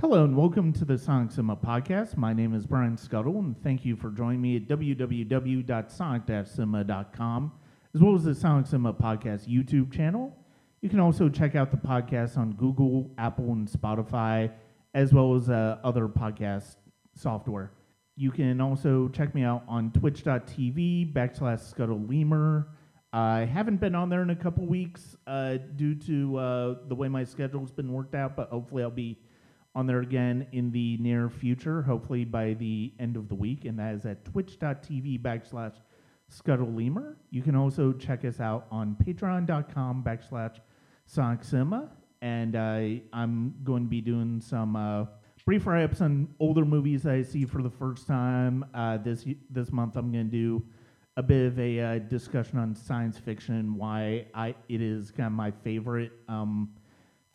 Hello and welcome to the Sonic Cinema podcast. My name is Brian Scuttle, and thank you for joining me at www.sonic-cinema.com, as well as the Sonic Cinema podcast YouTube channel. You can also check out the podcast on Google, Apple, and Spotify, as well as uh, other podcast software. You can also check me out on twitch.tv backslash Scuttle Lemur. I haven't been on there in a couple weeks uh, due to uh, the way my schedule's been worked out, but hopefully I'll be on there again in the near future, hopefully by the end of the week, and that is at twitch.tv backslash Scuttle Lemur. You can also check us out on patreon.com backslash Sonic Cinema, and uh, I'm going to be doing some uh, brief write-ups on older movies I see for the first time. Uh, this this month, I'm going to do a bit of a uh, discussion on science fiction, why I it is kind of my favorite um,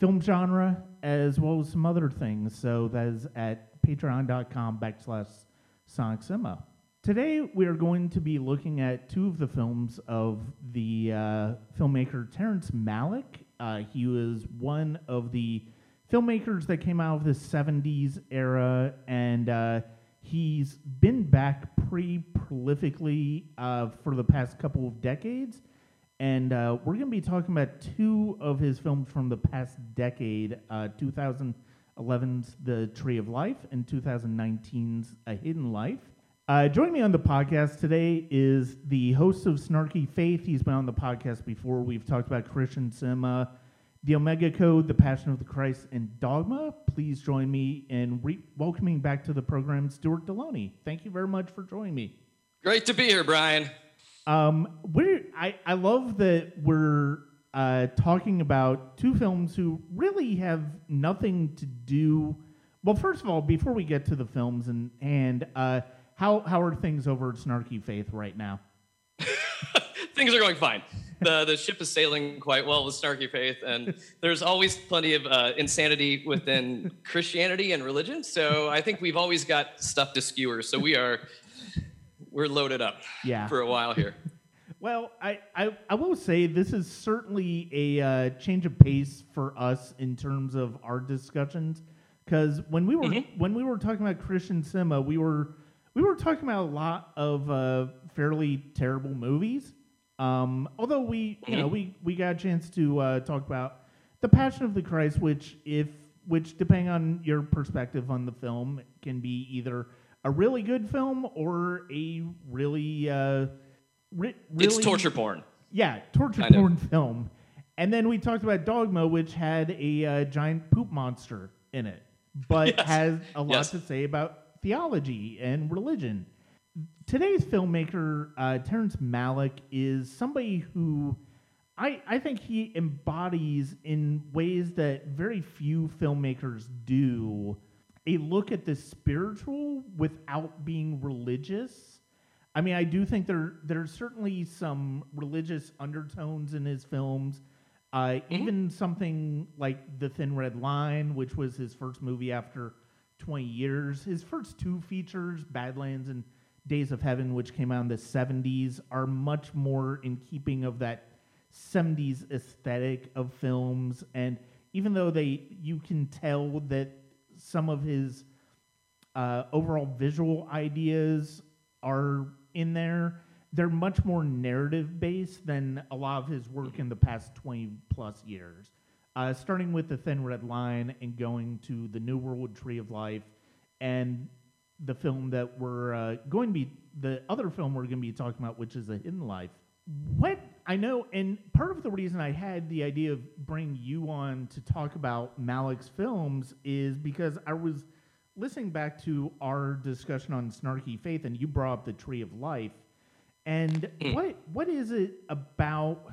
film genre, as well as some other things. So that is at patreon.com backslash Sonic Cinema. Today we are going to be looking at two of the films of the uh, filmmaker Terrence Malick. Uh, he was one of the filmmakers that came out of the 70s era, and uh, he's been back pretty prolifically uh, for the past couple of decades. And uh, we're going to be talking about two of his films from the past decade uh, 2011's The Tree of Life and 2019's A Hidden Life. Uh, joining me on the podcast today is the host of Snarky Faith. He's been on the podcast before. We've talked about Christian cinema, The Omega Code, The Passion of the Christ, and Dogma. Please join me in re- welcoming back to the program Stuart Deloney. Thank you very much for joining me. Great to be here, Brian. Um, we're, I, I love that we're uh, talking about two films who really have nothing to do. Well, first of all, before we get to the films and and uh, how how are things over at Snarky Faith right now? things are going fine. The the ship is sailing quite well with Snarky Faith, and there's always plenty of uh, insanity within Christianity and religion. So I think we've always got stuff to skewer. So we are we're loaded up Yeah. for a while here. Well, I, I, I will say this is certainly a uh, change of pace for us in terms of our discussions. Because when we were Mhm. when we were talking about Christian cinema, we were we were talking about a lot of uh, fairly terrible movies. Um, although we you know we we got a chance to uh, talk about the Passion of the Christ, which if which depending on your perspective on the film can be either a really good film or a really uh, ri- really It's torture porn. yeah, torture Kind of. porn film. And then we talked about Dogma, which had a uh, giant poop monster in it, but Yes. has a lot Yes. to say about theology and religion. Today's filmmaker, uh, Terrence Malick, is somebody who I, I think he embodies in ways that very few filmmakers do a look at the spiritual without being religious. I mean, I do think there there's certainly some religious undertones in his films. Uh, Even something like The Thin Red Line, which was his first movie after 20 years. His first two features, Badlands and Days of Heaven, which came out in the 70s, are much more in keeping of that 70s aesthetic of films. And even though they, you can tell that some of his uh, overall visual ideas are in there. They're much more narrative based than a lot of his work in the past 20 plus years. Uh, starting with The Thin Red Line and going to The New World Tree of Life and the film that we're uh, going to be, the other film we're going to be talking about, which is A Hidden Life. What I know, and part of the reason I had the idea of bringing you on to talk about Malick's films is because I was listening back to our discussion on Snarky Faith, and you brought up the Tree of Life. And mm. what what is it about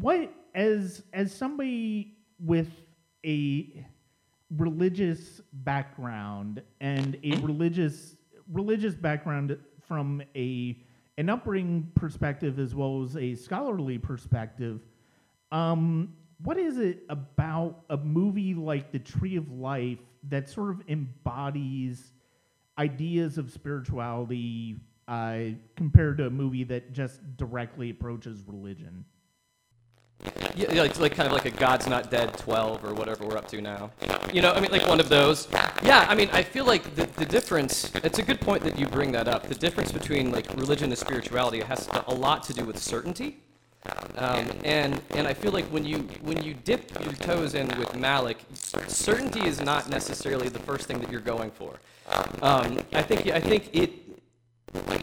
what as as somebody with a religious background and a mm. religious religious background from a an upbringing perspective as well as a scholarly perspective um, what is it about a movie like The Tree of Life that sort of embodies ideas of spirituality uh, compared to a movie that just directly approaches religion? Yeah, like, like kind of like a God's Not Dead 12 or whatever we're up to now. You know, I mean, like one of those. Yeah, I mean, I feel like the, the difference, it's a good point that you bring that up. The difference between like religion and spirituality has a lot to do with certainty. Um, and and I feel like when you when you dip your toes in with Malick, certainty is not necessarily the first thing that you're going for. Um, I think I think it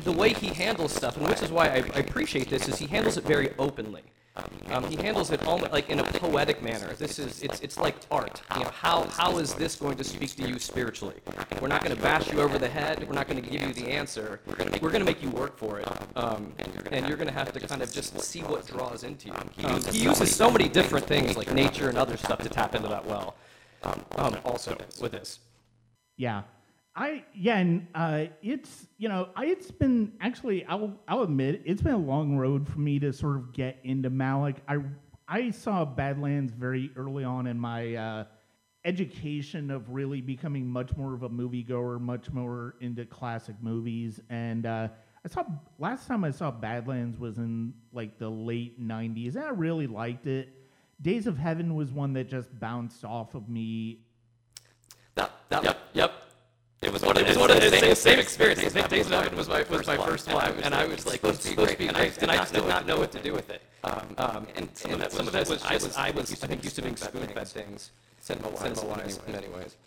the way he handles stuff, and which is why I, I appreciate this, is he handles it very openly. Um, he handles it almost like in a poetic manner. This is it's it's like art. You know, how how is this going to speak to you spiritually? We're not going to bash you over the head. We're not going to give you the answer. We're going to make you work for it, um, and you're going to have to kind of just see what draws into you. Um, he uses so many different things like nature and other stuff to tap into that well. Um, also with this. Yeah. I yeah, and uh, it's you know I, it's been actually I'll I'll admit it's been a long road for me to sort of get into Malick. I I saw Badlands very early on in my uh, education of really becoming much more of a moviegoer, much more into classic movies, and uh, I saw last time I saw Badlands was in like the late '90s, and I really liked it. Days of Heaven was one that just bounced off of me. That, yep, yep. It was one of the, one of the same, same experiences. Days of Heaven was my, was my first one, and I was like, supposed to be great, and I, and I did not know what to do with it. Um, um, and some of that, some of that was just, I was, I think, used to being spoon-fed things, cinema-wise, in many ways.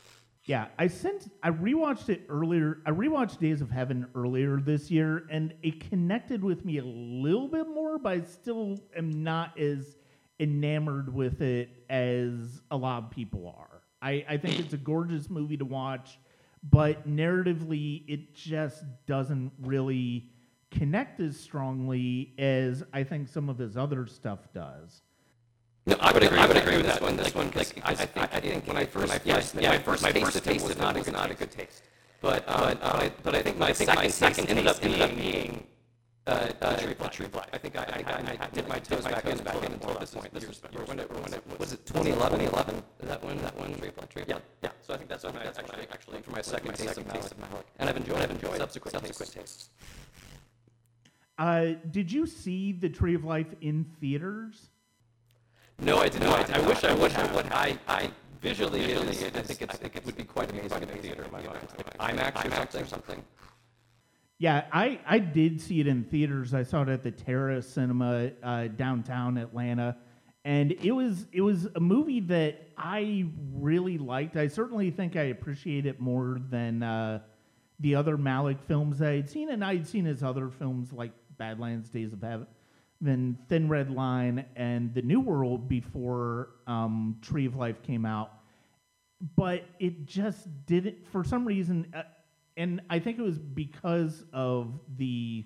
Yeah, I sent. I rewatched it earlier. I rewatched Days of Heaven earlier this year, and it connected with me a little bit more. But I still am not as enamored with it as a lot of people are. I, I think it's a gorgeous movie to watch but narratively, it just doesn't really connect as strongly as I think some of his other stuff does. No, I would agree. I would agree with that one. This one, like, I, I, I think when I first, when I first yeah, my first, my first taste was not, was not a good taste. But, uh, but, uh, but I think my second, second ended up being uh, uh, tree fly. Tree fly. I think I, I, I, I did my toes back in back in until this point. This was when it when it was it 2011. 2011. Is that one that one tree fly? Tree Yeah. Yeah. So I think that's when I actually actually for my second taste of Malick, and I've enjoyed I've enjoyed subsequent subsequent tastes. Uh, did you see the Tree of Life in theaters? No, I did not. I, wish I wish I would. I I visually, visually I think it's, I think it would be quite amazing in a theater in my mind. IMAX or something. Yeah, I, I did see it in theaters. I saw it at the Tara Cinema uh, downtown Atlanta, and it was it was a movie that I really liked. I certainly think I appreciate it more than uh, the other Malick films I had seen, and I had seen his other films like Badlands, Days of Heaven, then Thin Red Line, and The New World before um, Tree of Life came out. But it just didn't, for some reason. And I think it was because of the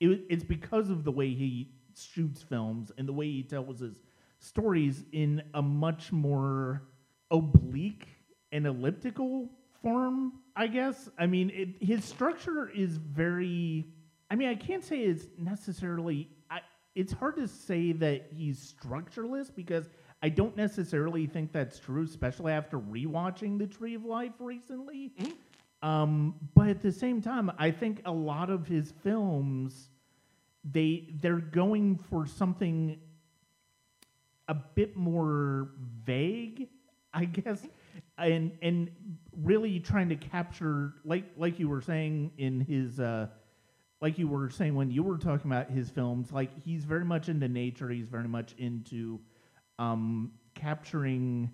it, it's because of the way he shoots films and the way he tells his stories in a much more oblique and elliptical form, I guess. I mean, it, his structure is very. I mean, I can't say it's necessarily. I, it's hard to say that he's structureless because I don't necessarily think that's true, especially after rewatching The Tree of Life recently. Mm-hmm. Um, but at the same time, I think a lot of his films, they they're going for something a bit more vague, I guess, and and really trying to capture like like you were saying in his uh, like you were saying when you were talking about his films, like he's very much into nature. He's very much into um, capturing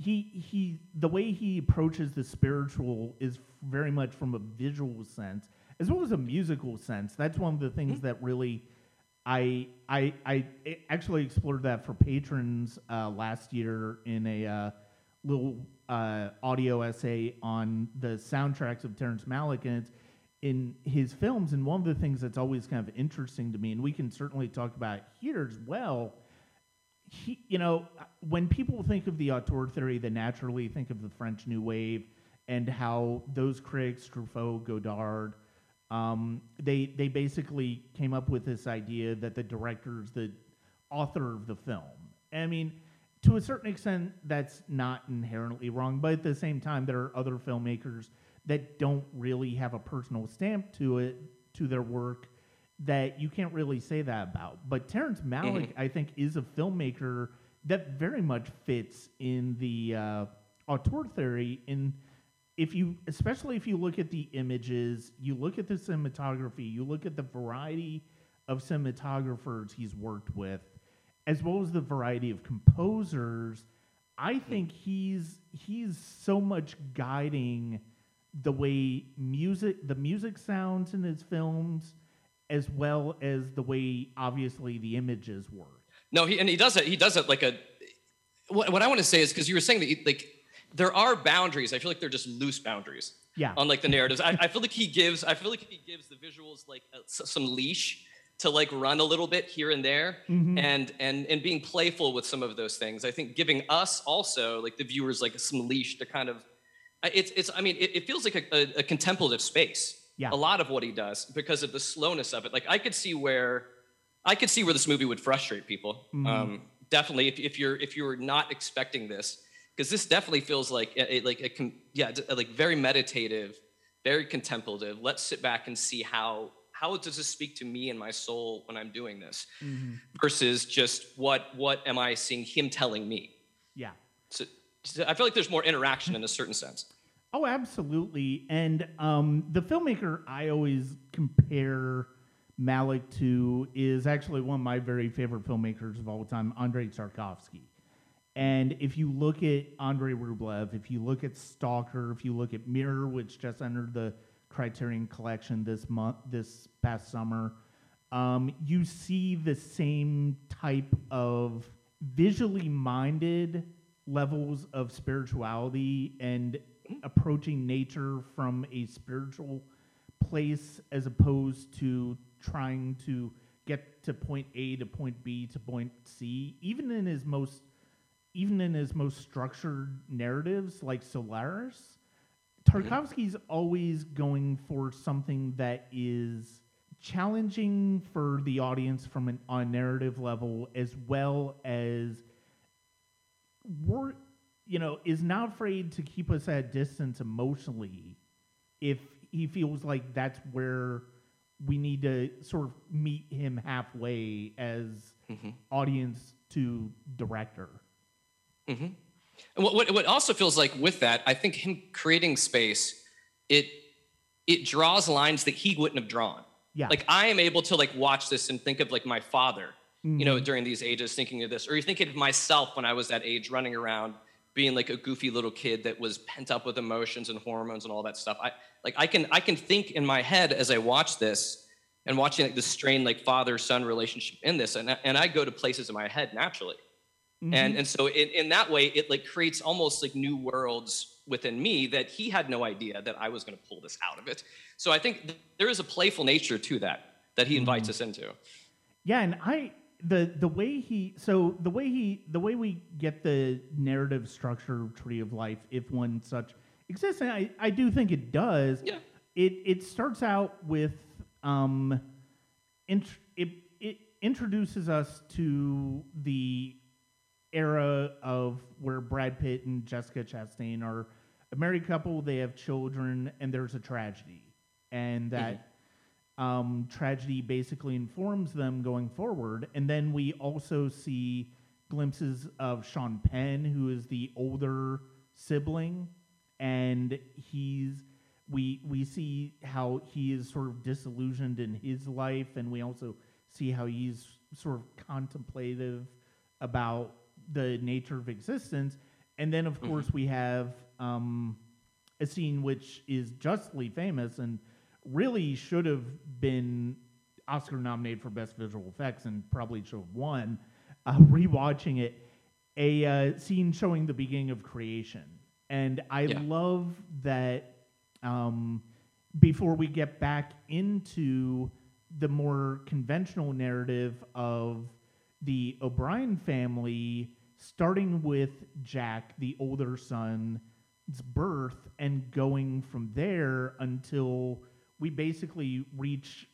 he he the way he approaches the spiritual is very much from a visual sense as well as a musical sense. That's one of the things mm-hmm. that really I I I actually explored that for patrons uh, last year in a uh, little uh, audio essay on the soundtracks of Terrence Malick, and it's in his films. And one of the things that's always kind of interesting to me, and we can certainly talk about here as well, he, you know, when people think of the auteur theory, they naturally think of the French New Wave and how those critics, Truffaut, Godard, um, they they basically came up with this idea that the director is the author of the film. I mean, to a certain extent, that's not inherently wrong, but at the same time, there are other filmmakers that don't really have a personal stamp to it to their work that you can't really say that about. But Terrence Malick, I think, is a filmmaker that very much fits in the uh, auteur theory. In if you, especially if you look at the images, you look at the cinematography, you look at the variety of cinematographers he's worked with, as well as the variety of composers. I think he's he's so much guiding the way music the music sounds in his films as well as the way obviously the images were. No, he and he does it. He does it like a. What, what I want to say is because you were saying that he, like there are boundaries. I feel like they're just loose boundaries. Yeah. On like the narratives, I, I feel like he gives. I feel like he gives the visuals like a, some leash to like run a little bit here and there, Mm-hmm. and and and being playful with some of those things. I think giving us also like the viewers like some leash to kind of. It's it's. I mean, it, it feels like a, a, a contemplative space. Yeah. A lot of what he does because of the slowness of it. Like I could see where I could see where this movie would frustrate people. Um, definitely, if, if you're if you're not expecting this, because this definitely feels like a, a- like a yeah, d- like very meditative, very contemplative. Let's sit back and see how how does this speak to me and my soul when I'm doing this, versus just what what am I seeing him telling me? Yeah. So, so I feel like there's more interaction in a certain sense. Oh, absolutely. And um, the filmmaker I always compare Malick to is actually one of my very favorite filmmakers of all time, Andrei Tarkovsky. And if you look at Andrei Rublev, if you look at Stalker, if you look at Mirror, which just entered the Criterion Collection this month, this past summer, um, you see the same type of visually minded levels of spirituality and Mm-hmm. approaching nature from a spiritual place as opposed to trying to get to point A to point B to point C. Even in his most even in his most structured narratives like Solaris, mm-hmm. Tarkovsky's always going for something that is challenging for the audience from an on a narrative level as well as wor- you know is not afraid to keep us at a distance emotionally if he feels like that's where we need to sort of meet him halfway as mm-hmm. audience to director. Mm-hmm. And what, what, what also feels like with that, I think him creating space, it it draws lines that he wouldn't have drawn. Yeah. Like I am able to like watch this and think of like my father, you know, mm-hmm. during these ages, thinking of this, or you think of myself when I was that age, running around, being like a goofy little kid that was pent up with emotions and hormones and all that stuff. I like I can I can think in my head as I watch this and watching like the strained like father son relationship in this, and I- and I go to places in my head naturally. Mm-hmm. And and so in, in that way it like creates almost like new worlds within me that he had no idea that i was going to pull this out of it. So i think th- there is a playful nature to that that he mm-hmm. invites us into. Yeah, and I the the way he so the way he the way we get the narrative structure of Tree of Life, if one such exists, and I, I do think it does. Yeah. It it starts out with um, int- it it introduces us to the era of where Brad Pitt and Jessica Chastain are a married couple. They have children, and there's a tragedy, and that um, tragedy basically informs them going forward. And then we also see glimpses of Sean Penn, who is the older sibling, and he's we we see how he is sort of disillusioned in his life, and we also see how he's sort of contemplative about the nature of existence. And then, of course, we have um, a scene which is justly famous and really should have been Oscar nominated for Best Visual Effects and probably should have won. Uh, rewatching it, a uh, scene showing the beginning of creation, and I Yeah. love that. Um, before we get back into the more conventional narrative of the O'Brien family, starting with Jack, the older son's birth, and going from there until we basically reach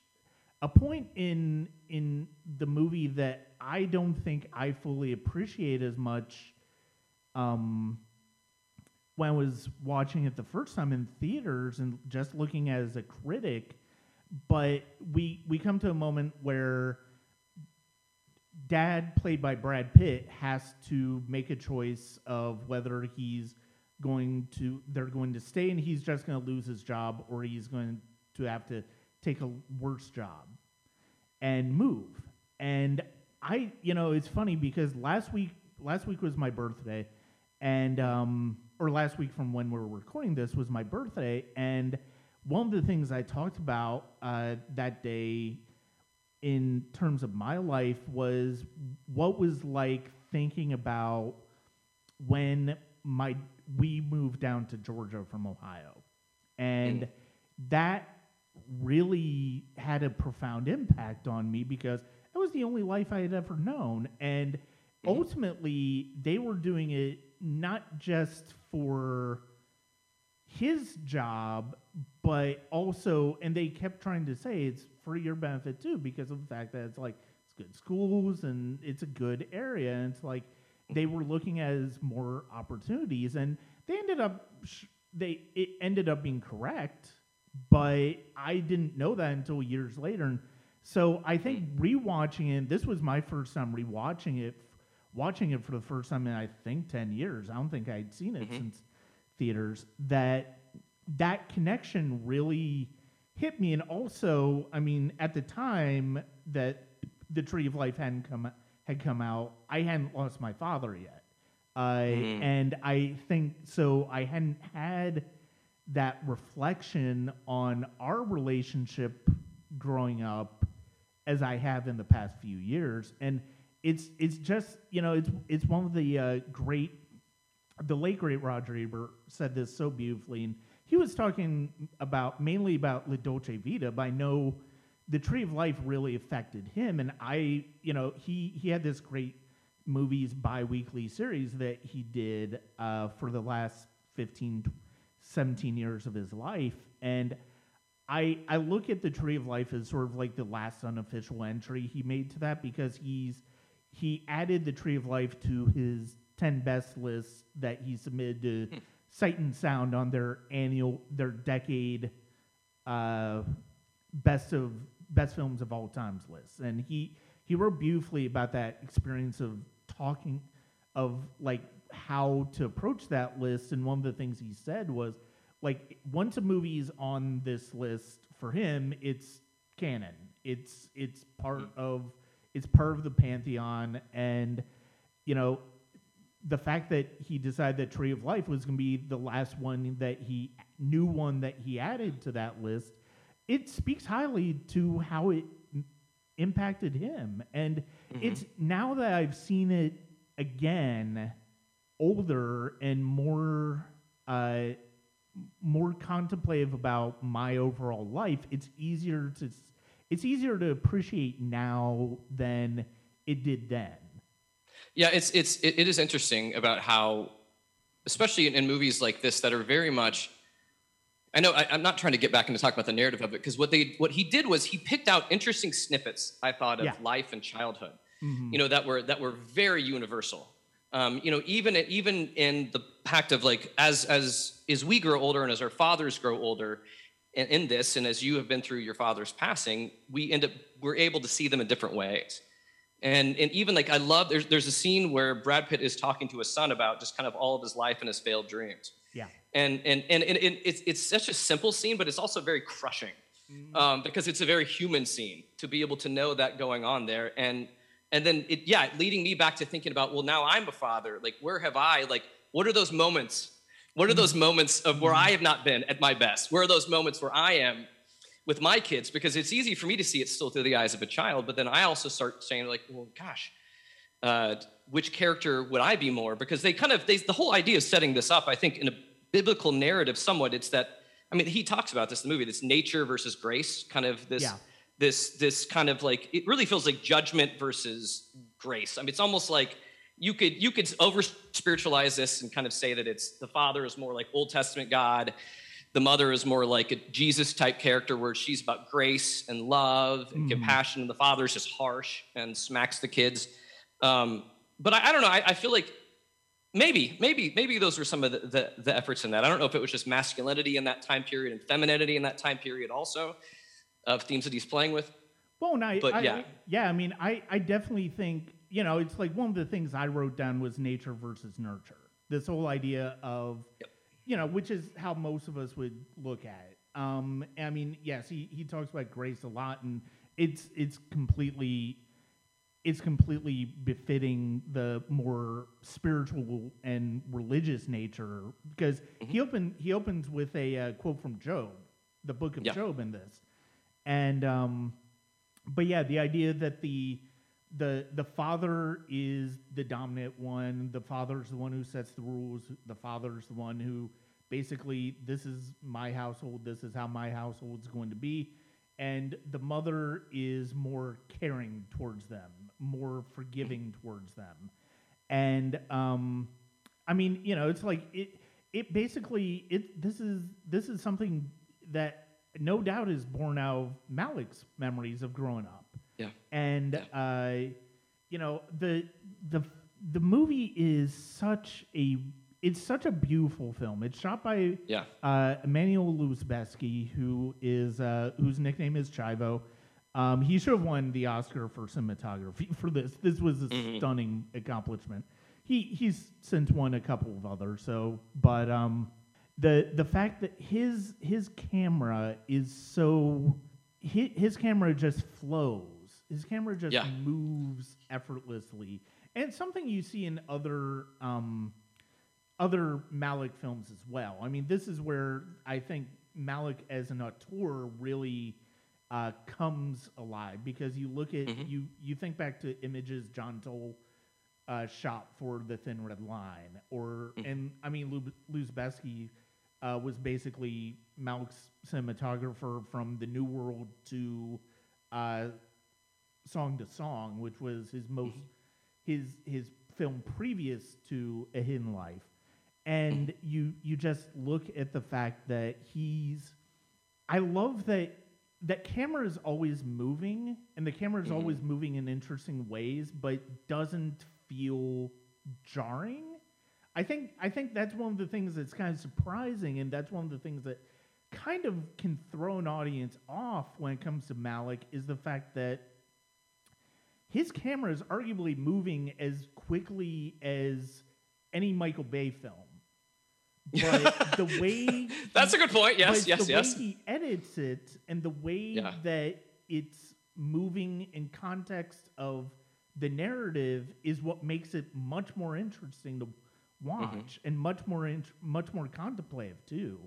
a point in in the movie that I don't think I fully appreciate as much. Um, when I was watching it the first time in theaters and just looking as a critic, but we we come to a moment where dad played by Brad Pitt has to make a choice of whether he's going to they're going to stay and he's just going to lose his job or he's going to have to take a worse job and move. And I, you know, it's funny because last week last week was my birthday and um or last week from when we were recording this was my birthday and one of the things I talked about uh, that day in terms of my life was what was like thinking about when my we moved down to Georgia from Ohio. And Mm. that really had a profound impact on me because that was the only life I had ever known. And ultimately, they were doing it not just for his job, but also, and they kept trying to say it's for your benefit too, because of the fact that it's like it's good schools and it's a good area, and it's like they were looking at as more opportunities, and they ended up they it ended up being correct, but I didn't know that until years later, and so I think rewatching it, this was my first time rewatching it, watching it for the first time in I think ten years. I don't think I'd seen it since theaters. That that connection really hit me. And also i mean at the time that the tree of life hadn't come had come out i hadn't lost my father yet. Uh, and i think so i hadn't had that reflection on our relationship growing up as I have in the past few years, and it's it's just you know it's it's one of the uh, great the late great Roger Ebert said this so beautifully, and he was talking about mainly about La Dolce Vita, but I know the Tree of Life really affected him, and I you know he he had this great movies bi-weekly series that he did uh, for the last 15 17 years of his life and I I look at the Tree of Life as sort of like the last unofficial entry he made to that because he's he added the Tree of Life to his 10 best lists that he submitted to Sight and Sound on their annual their decade uh, best of best films of all times list. And he he wrote beautifully about that experience of talking of like how to approach that list and one of the things he said was like once a movie's on this list for him it's canon. It's it's part hmm. of it's part of the pantheon. And you know the fact that he decided that tree of life was going to be the last one that he new one that he added to that list it speaks highly to how it impacted him. And mm-hmm. it's now that i've seen it again older and more uh more contemplative about my overall life it's easier to it's easier to appreciate now than it did then Yeah, it's it's it, it is interesting about how, especially in, in movies like this that are very much. I know I, I'm not trying to get back into talk about the narrative of it because what they what he did was he picked out interesting snippets I thought of Yeah. life and childhood, you know that were that were very universal. Um, you know, even even in the pact of like as as as we grow older and as our fathers grow older, in, in this and as you have been through your father's passing, we end up we're able to see them in different ways. And and even like I love there's there's a scene where Brad Pitt is talking to his son about just kind of all of his life and his failed dreams. yeah And and and, and, and it's it's such a simple scene, but it's also very crushing um, because it's a very human scene to be able to know that going on there. And and then it yeah, leading me back to thinking about well now I'm a father. Like where have I like what are those moments? What are those moments of where I have not been at my best? Where are those moments where I am with my kids because it's easy for me to see it still through the eyes of a child but then i also start saying like well gosh uh, which character would i be more because they kind of they, the whole idea of setting this up i think in a biblical narrative somewhat it's that i mean he talks about this in the movie this nature versus grace kind of this Yeah. This this kind of like it really feels like judgment versus grace i mean it's almost like you could you could over spiritualize this and kind of say that it's the father is more like old testament god the mother is more like a Jesus type character where she's about grace and love and compassion, and the father is just harsh and smacks the kids. Um, but I, I don't know. I, I feel like maybe, maybe, maybe those were some of the, the, the efforts in that. I don't know if it was just masculinity in that time period and femininity in that time period also. Of themes that he's playing with. Well, and I, But I- yeah. yeah. I mean, I, I definitely think you know it's like one of the things I wrote down was nature versus nurture. This whole idea of, Yep. you know, which is how most of us would look at it. Um, I mean, yes, he, he talks about grace a lot, and it's it's completely it's completely befitting the more spiritual and religious nature because Mm-hmm. he open he opens with a uh, quote from Job, the book of Yeah. Job in this, and um, but yeah, the idea that the the the father is the dominant one. The father's the one who sets the rules. The father's the one who basically this is my household. This is how my household's going to be. And the mother is more caring towards them, more forgiving towards them. And um, I mean, you know, it's like it. It basically it. This is this is something that no doubt is born out of Malick's memories of growing up Yeah. and uh, you know the the the movie is such a it's such a beautiful film. It's shot by Yeah. uh, Emmanuel Lubezki, who is uh, whose nickname is Chivo. Um, he should have won the Oscar for cinematography for this. This was a stunning accomplishment. He he's since won a couple of others. So, but um, the the fact that his his camera is so his, his camera just flows. His camera just Yeah. moves effortlessly, and something you see in other um, other Malick films as well. I mean, this is where I think Malick as an auteur really uh, comes alive because you look at Mm-hmm. you you think back to images John Toll uh, shot for the Thin Red Line, or Mm-hmm. and I mean Lub- Lubezki uh, was basically Malick's cinematographer from the New World to uh, Song to Song, which was his most his his film previous to A Hidden Life, and you you just look at the fact that he's. I love that that camera is always moving, and the camera is always moving in interesting ways, but doesn't feel jarring. I think I think that's one of the things that's kind of surprising, and that's one of the things that kind of can throw an audience off when it comes to Malick is the fact that his camera is arguably moving as quickly as any Michael Bay film. But the way That's a good point. Yes, yes, the yes. way he edits it and the way Yeah. that it's moving in context of the narrative is what makes it much more interesting to watch Mm-hmm. and much more much more contemplative too.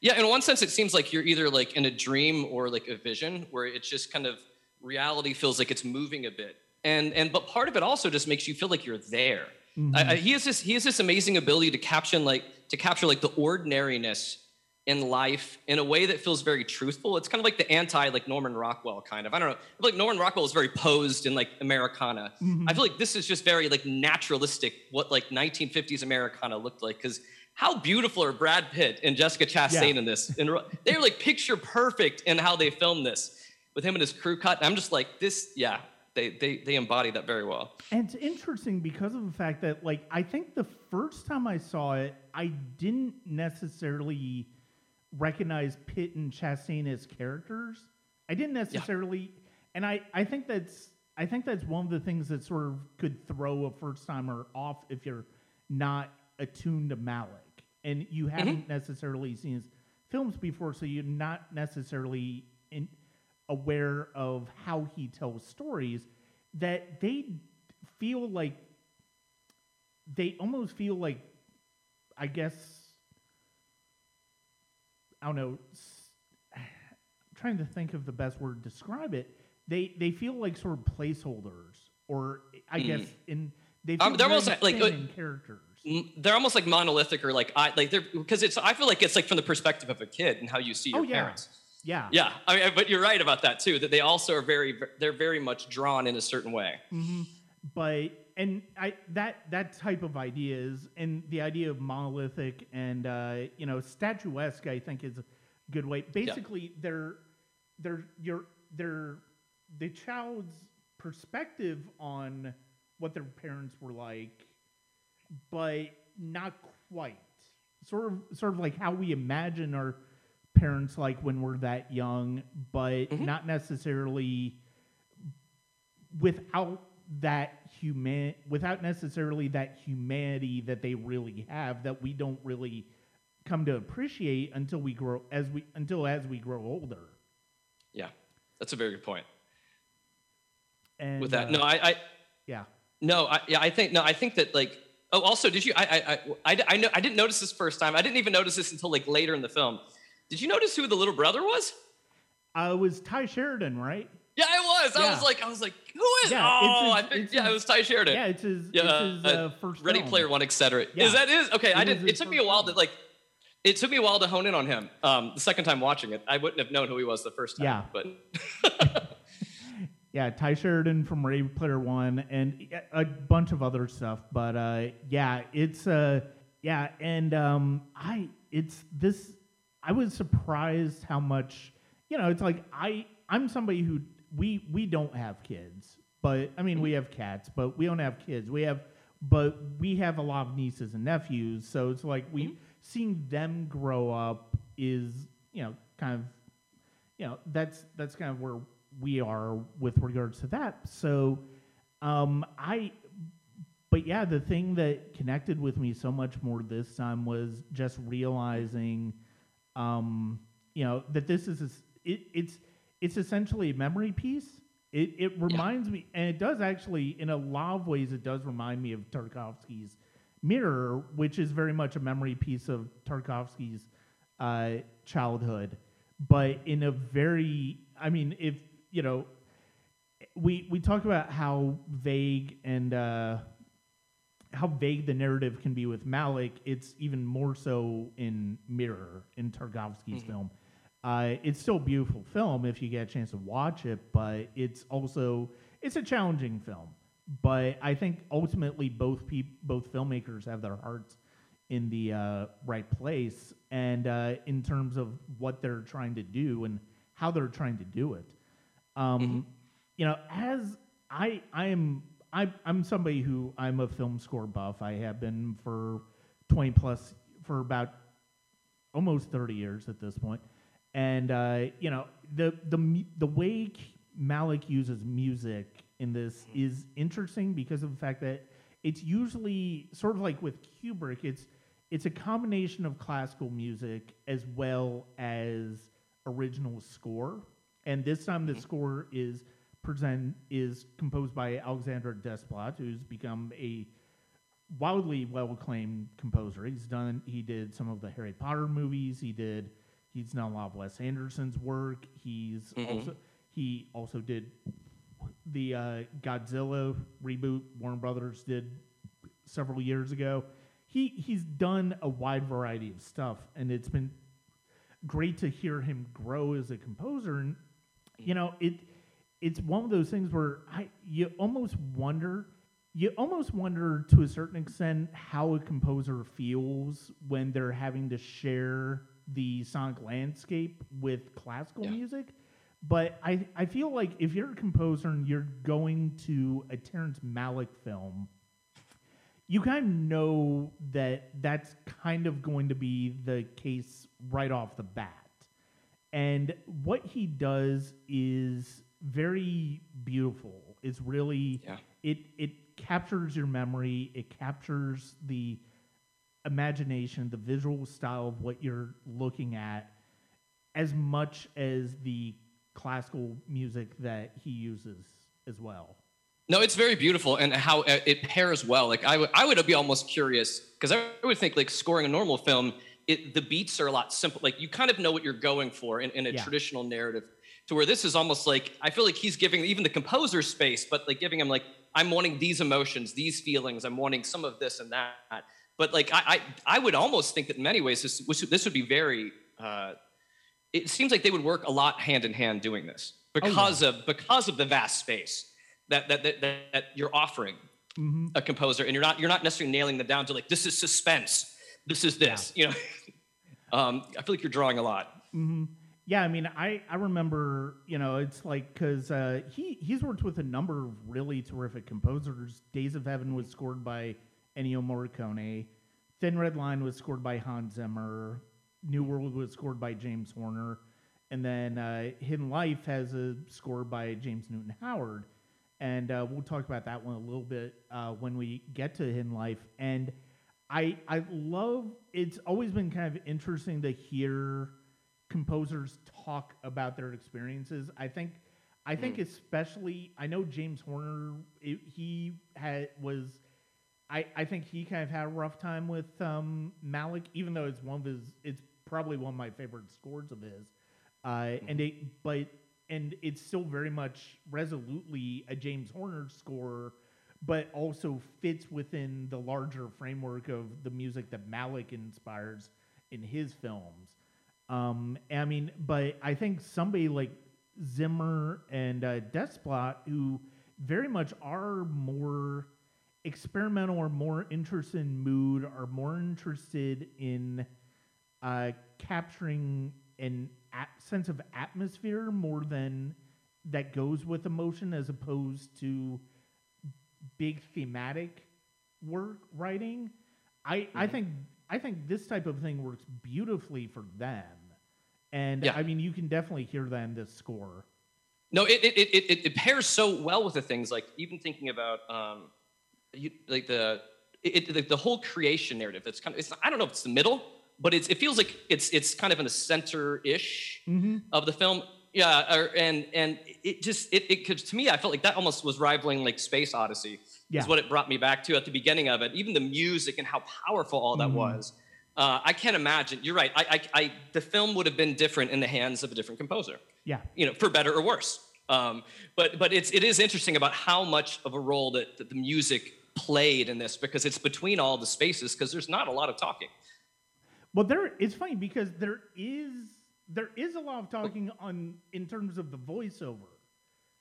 Yeah, in one sense, it seems like you're either like in a dream or like a vision, where it's just kind of reality feels like it's moving a bit, and and but part of it also just makes you feel like you're there. I, I, he has this he has this amazing ability to capture like to capture like the ordinariness in life in a way that feels very truthful. It's kind of like the anti like Norman Rockwell kind of. I don't know. I feel like Norman Rockwell is very posed in like Americana. Mm-hmm. I feel like this is just very like naturalistic what like 1950s Americana looked like because how beautiful are Brad Pitt and Jessica Chastain Yeah. in this? And they're like picture perfect in how they filmed this with him and his crew cut. I'm just like this. Yeah, they they they embody that very well. And it's interesting because of the fact that, like, I think the first time I saw it, I didn't necessarily recognize Pitt and Chastain as characters. I didn't necessarily, and I, I think that's, I think that's one of the things that sort of could throw a first timer off if you're not attuned to Malick and you mm-hmm. haven't necessarily seen his films before, so you're not necessarily in, aware of how he tells stories. That they feel like they almost feel like, I guess, I don't know. I'm trying to think of the best word to describe it. They they feel like sort of placeholders, or I guess in they feel Um, they're almost like- in characters. Mm, they're almost like monolithic or like I like they're because it's I feel like it's like from the perspective of a kid and how you see your Oh yeah, parents. yeah, Yeah, I mean, but you're right about that too. That they also are very they're very much drawn in a certain way. but and I that that type of ideas and the idea of monolithic and uh, you know statuesque, I think is a good way. Basically, they're they're your they're the child's perspective on what their parents were like, but not quite. Sort of sort of like how we imagine our parents like when we're that young, but Mm-hmm. not necessarily without that human without necessarily that humanity that they really have that we don't really come to appreciate until we grow as we until as we grow older. Yeah, that's a very good point. And With that, uh, no, I, I yeah. No, I, yeah, I think no, I think that like. Oh, also, did you? I, I, I, I, I, know, I didn't notice this first time. I didn't even notice this until like later in the film. Did you notice who the little brother was? Uh, it was Tye Sheridan, right? Yeah, I was. I was like, I was like, who is? Yeah, oh, his- I think yeah, his- it was Tye Sheridan. Yeah, it's his, Yeah, it's his uh, uh, first Ready film. Player One, etc. Yeah. Is that is okay? I It didn't. It took me a while to like. It took me a while to hone in on him. Um, the second time watching it, I wouldn't have known who he was the first time. Yeah. but Yeah, Tye Sheridan from Ready Player One and a bunch of other stuff. But uh, yeah, it's uh, yeah, and um, I it's this. I was surprised how much you know. It's like I I'm somebody who we we don't have kids, but I mean we have cats, but we don't have kids. We have but we have a lot of nieces and nephews, so it's like we seeing them grow up is you know kind of you know that's that's kind of where we are with regards to that. So um i but yeah the thing that connected with me so much more this time was just realizing um you know that this is a it, it's it's essentially a memory piece it it reminds me and it does actually in a lot of ways it does remind me of tarkovsky's mirror which is very much a memory piece of tarkovsky's uh, childhood but in a very i mean if you know we we talk about how vague and uh, how vague the narrative can be with Malick. It's even more so in Mirror in Tarkovsky's film. Uh, it's still a beautiful film if you get a chance to watch it, but it's also it's a challenging film. But I think ultimately both peop- both filmmakers have their hearts in the uh, right place, and uh, in terms of what they're trying to do and how they're trying to do it. Um, You know, as I I am I I'm somebody who I'm a film score buff. I have been for twenty plus for about almost thirty years at this point, and uh, you know the the the way Malick uses music in this is interesting because of the fact that it's usually sort of like with Kubrick. It's it's a combination of classical music as well as original score. And this time the score is present is composed by Alexander Desplat, who's become a wildly well acclaimed composer. He's done he did some of the Harry Potter movies. He did he's done a lot of Wes Anderson's work. He's also he also did the uh, Godzilla reboot Warner Brothers did several years ago. He he's done a wide variety of stuff, and it's been great to hear him grow as a composer. And you know, it it's one of those things where I you almost wonder you almost wonder to a certain extent how a composer feels when they're having to share the sonic landscape with classical Yeah. music. But I, I feel like if you're a composer and you're going to a Terrence Malick film, you kind of know that that's kind of going to be the case right off the bat. And what he does is very beautiful. It's really Yeah. it it captures your memory, it captures the imagination, the visual style of what you're looking at as much as the classical music that he uses as well. No, it's very beautiful, and how it pairs well. Like I would, I would be almost curious because I would think like scoring a normal film, it, the beats are a lot simple. Like you kind of know what you're going for in, in a Yeah. traditional narrative. To where this is almost like I feel like he's giving even the composer space, but like giving him like I'm wanting these emotions, these feelings, I'm wanting some of this and that. But like I, I, I would almost think that in many ways this this would be very. Uh, it seems like they would work a lot hand in hand doing this because of because of the vast space that that that, that, you're offering a composer, and you're not you're not necessarily nailing them down to like this is suspense, this is this, you know. um, I feel like you're drawing a lot. Yeah, I mean, I, I remember, you know, it's like because uh, he he's worked with a number of really terrific composers. Days of Heaven was scored by Ennio Morricone. Thin Red Line was scored by Hans Zimmer. New World was scored by James Horner, and then uh, Hidden Life has a score by James Newton Howard, and uh, we'll talk about that one a little bit uh, when we get to Hidden Life. And I I love it's always been kind of interesting to hear composers talk about their experiences. I think I think especially I know James Horner it, he had was I, I think he kind of had a rough time with um, Malick, even though it's one of his it's probably one of my favorite scores of his. Uh, and it but and it's still very much resolutely a James Horner score, but also fits within the larger framework of the music that Malick inspires in his films. Um, I mean, but I think somebody like Zimmer and uh, Desplat, who very much are more experimental, or more interested in mood, are more interested in uh, capturing an at- sense of atmosphere more than that goes with emotion, as opposed to big thematic work writing. I, I think I think this type of thing works beautifully for them. And Yeah. I mean, you can definitely hear that in this score. No, it it, it, it, it pairs so well with the things like even thinking about um, you, like the it, the, the whole creation narrative. That's kind of it's I don't know if it's the middle, but it's it feels like it's it's kind of in the center ish of the film. Yeah, or, and and it just it it 'cause to me I felt like that almost was rivaling like Space Odyssey. Yeah. Is what it brought me back to at the beginning of it. Even the music and how powerful all that was. Uh, I can't imagine. You're right. I, I, I, the film would have been different in the hands of a different composer Yeah. you know, for better or worse. Um, but but it's it is interesting about how much of a role that, that the music played in this because it's between all the spaces because there's not a lot of talking. Well, there it's funny because there is there is a lot of talking on in terms of the voiceover.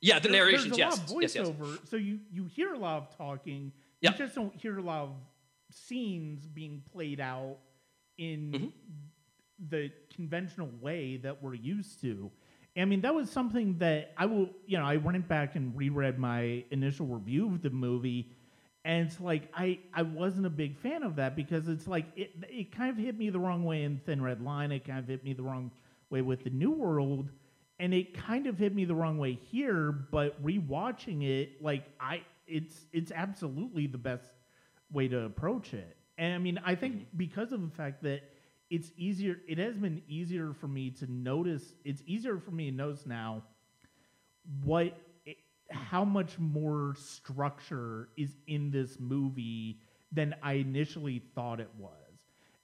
Yeah, the There- narrations. There's a Yes, lot of yes, yes. voiceover, so you you hear a lot of talking. You just don't hear a lot of scenes being played out in Mm-hmm. the conventional way that we're used to. I mean, that was something that I will, you know, I went back and reread my initial review of the movie, and it's like I I wasn't a big fan of that because it's like it it kind of hit me the wrong way in Thin Red Line. It kind of hit me the wrong way with the New World, and it kind of hit me the wrong way here. But rewatching it, like I, it's it's absolutely the best way to approach it. And I mean, I think mm-hmm. because of the fact that it's easier, it has been easier for me to notice. It's easier for me to notice now what, how much more structure is in this movie than I initially thought it was.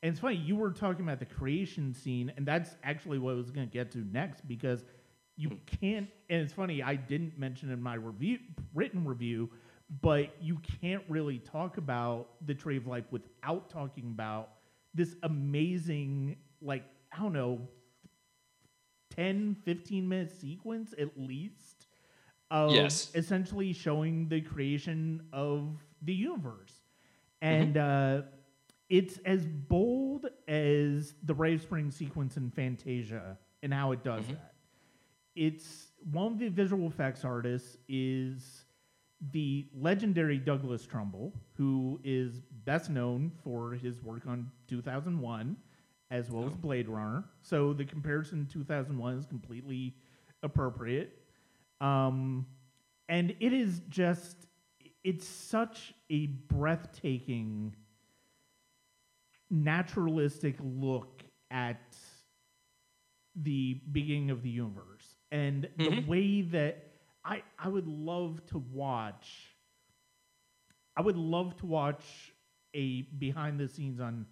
And it's funny, you were talking about the creation scene, and that's actually what I was going to get to next because you hmm. can't. And it's funny, I didn't mention in my review, written review, but you can't really talk about the Tree of Life without talking about this amazing, like, I don't know, 10, 15 minute sequence at least of Yes. essentially showing the creation of the universe. And uh, it's as bold as the of Spring sequence in Fantasia and how it does that. It's one of the visual effects artists is the legendary Douglas Trumbull, who is best known for his work on 2001 as well as Blade Runner. So the comparison to 2001 is completely appropriate. Um, and it is just, it's such a breathtaking, naturalistic look at the beginning of the universe. And the way that I, I would love to watch, I would love to watch a behind the scenes on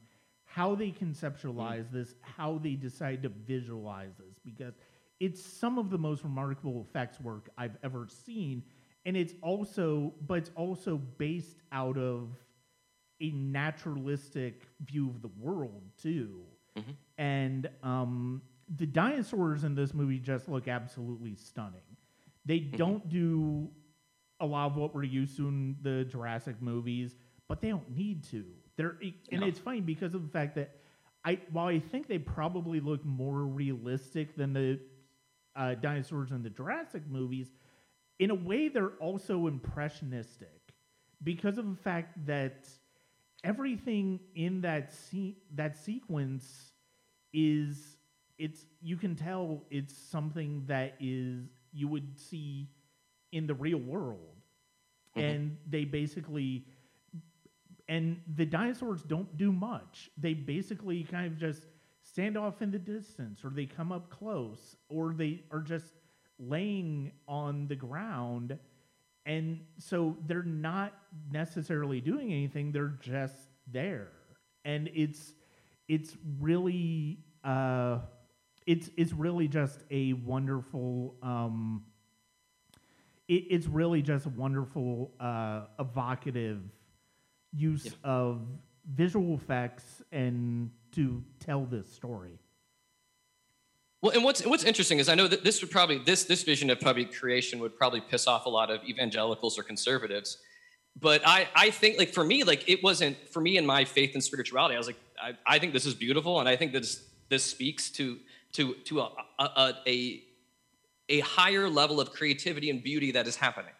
how they conceptualize this, how they decide to visualize this, because it's some of the most remarkable effects work I've ever seen. And it's also, but it's also based out of a naturalistic view of the world, too. And um, the dinosaurs in this movie just look absolutely stunning. They don't do a lot of what we're used to in the Jurassic movies, but they don't need to. They're and No. it's funny because of the fact that I while I think they probably look more realistic than the uh, dinosaurs in the Jurassic movies, in a way they're also impressionistic because of the fact that everything in that se- that sequence is it's you can tell it's something that is you would see in the real world Mhm. and they basically and the dinosaurs don't do much they basically kind of just stand off in the distance or they come up close or they are just laying on the ground and so they're not necessarily doing anything they're just there and it's it's really uh it's it's really just a wonderful um it, it's really just a wonderful uh evocative use Yeah. of visual effects and to tell this story Well, and what's what's interesting is I know that this would probably this this vision of probably creation would probably piss off a lot of evangelicals or conservatives. But I I think like for me like it wasn't for me in my faith and spirituality I was like I, I think this is beautiful and I think this this speaks to to to a a, a a higher level of creativity and beauty that is happening.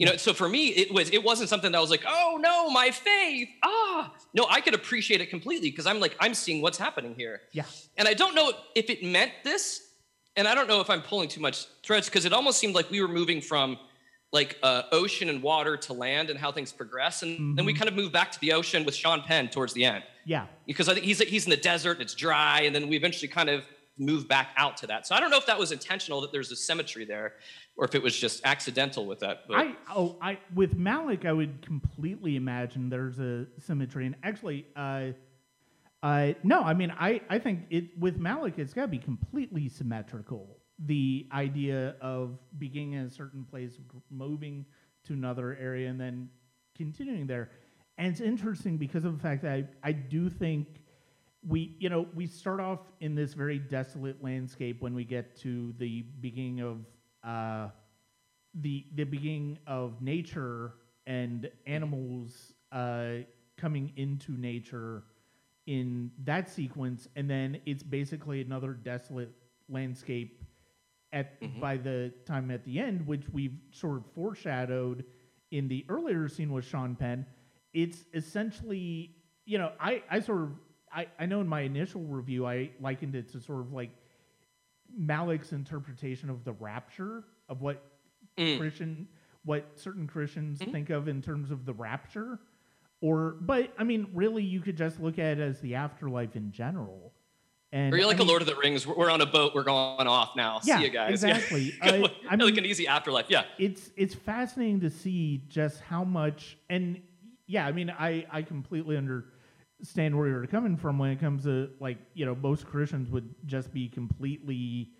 You know, so for me, it was it wasn't something that I was like, oh no, my faith. Ah, no, I could appreciate it completely because I'm like, I'm seeing what's happening here. yeah And I don't know if it meant this, and I don't know if I'm pulling too much threads because it almost seemed like we were moving from like uh, ocean and water to land and how things progress, and then we Mhm. kind of move back to the ocean with Sean Penn towards the end yeah because I think he's he's in the desert and it's dry, and then we eventually kind of move back out to that. So I don't know if that was intentional that there's a symmetry there, or if it was just accidental with that. I oh I with Malick I would completely imagine there's a symmetry. And actually uh uh no I mean I I think it with Malick it's got to be completely symmetrical. The idea of beginning in a certain place moving to another area and then continuing there. And it's interesting because of the fact that I, I do think we you know we start off in this very desolate landscape when we get to the beginning of uh the the beginning of nature and animals uh, coming into nature in that sequence, and then it's basically another desolate landscape at Mhm. by the time at the end, which we've sort of foreshadowed in the earlier scene with Sean Penn. It's essentially, you know, I, I sort of I, I know in my initial review I likened it to sort of like Malick's interpretation of the rapture of what Mm. Christian what certain Christians Mhm. think of in terms of the rapture. Or but I mean really you could just look at it as the afterlife in general. And or you're I like mean, a Lord of the Rings. We're, on a boat. We're going off now. Yeah, See you guys. exactly. Yeah. Uh, I like an easy afterlife. Yeah. it's it's fascinating to see just how much and yeah i mean i i completely understand where you're coming from when it comes to like you know most christians would just be completely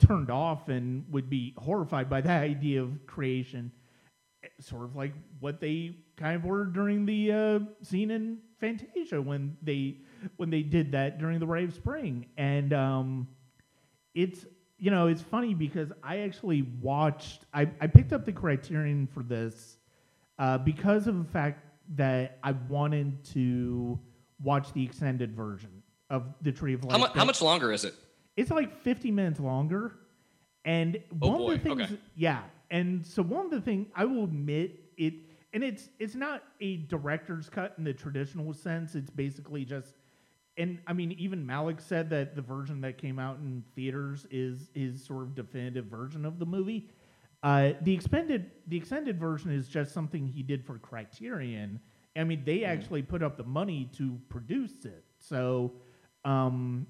turned off and would be horrified by that idea of creation. Sort of like what they kind of were during the uh, scene in fantasia when they when they did that during the rite of spring. And um it's you know it's funny because i actually watched i, I picked up the criterion for this uh, because of the fact that i wanted to watch the extended version of the tree of life How, mu- how much longer is it? it's like 50 minutes longer. And Oh, one of the things okay. yeah. And so one of the things i will admit it and it's it's not a director's cut in the traditional sense. It's basically just and i mean even Malick said that the version that came out in theaters is his sort of definitive version of the movie. Uh, the extended the extended version is just something he did for criterion i mean they actually put up the money to produce it. So um,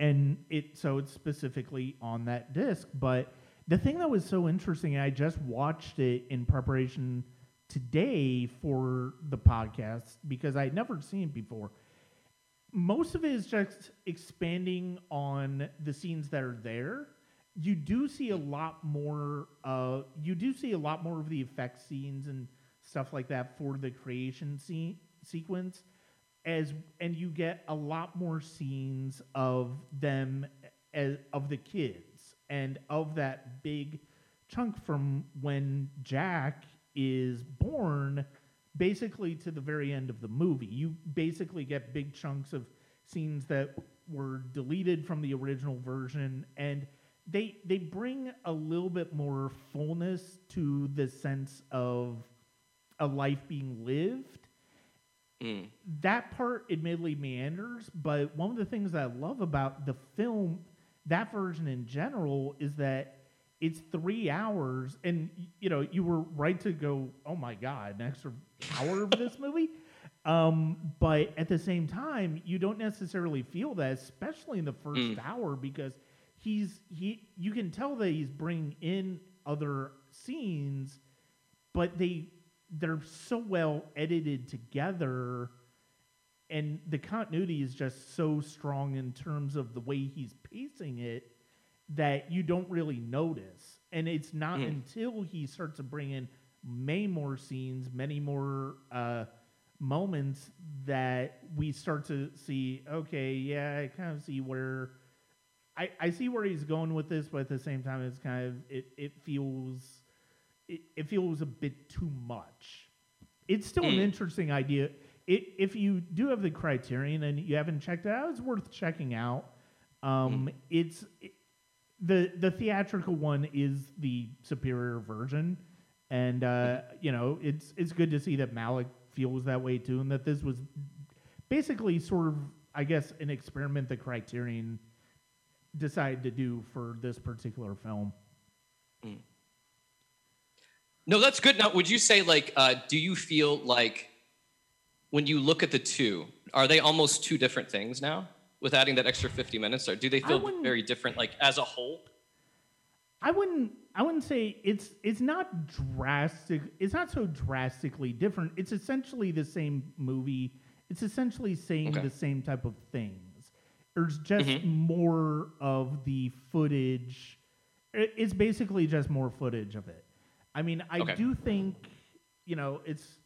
and it so it's specifically on that disc. But the thing that was so interesting i just watched it in preparation today for the podcast because i'd never seen it before. Most of it is just expanding on the scenes that are there. You do see a lot more uh you do see a lot more of the effect scenes and stuff like that for the creation scene sequence as and you get a lot more scenes of them eh, as of the kids and of that big chunk from when Jack is born basically to the very end of the movie. You basically get big chunks of scenes that were deleted from the original version and they they bring a little bit more fullness to the sense of a life being lived Mm. that part admittedly meanders, but one of the things I love about the film, that version in general, is that it's three hours, and you know you were right to go, oh my god, an extra hour of this movie. Um, but at the same time, you don't necessarily feel that, especially in the first Mm. hour, because he's he you can tell that he's bringing in other scenes but they they're so well edited together and the continuity is just so strong in terms of the way he's pacing it that you don't really notice and it's not Mm. until he starts to bring in many more scenes many more uh, moments that we start to see okay yeah i kind of see where I, I see where he's going with this but at the same time it's kind of it, it feels it, it feels a bit too much. It's still an Mm. interesting idea. It, if you do have the criterion and you haven't checked it out, it's worth checking out. Um, It's it, the the theatrical one is the superior version, and uh, you know it's it's good to see that Malick feels that way too, and that this was basically sort of I guess an experiment the Criterion decided to do for this particular film. No, that's good. Now, would you say like, uh, do you feel like when you look at the two, are they almost two different things now with adding that extra 50 minutes, or do they feel very different, like as a whole? I wouldn't I wouldn't say it's it's not drastic it's not so drastically different. It's essentially the same movie. It's essentially saying Okay. the same type of things. There's just Mhm. more of the footage. It's basically just more footage of it. I mean, I Okay. do think, you know, it's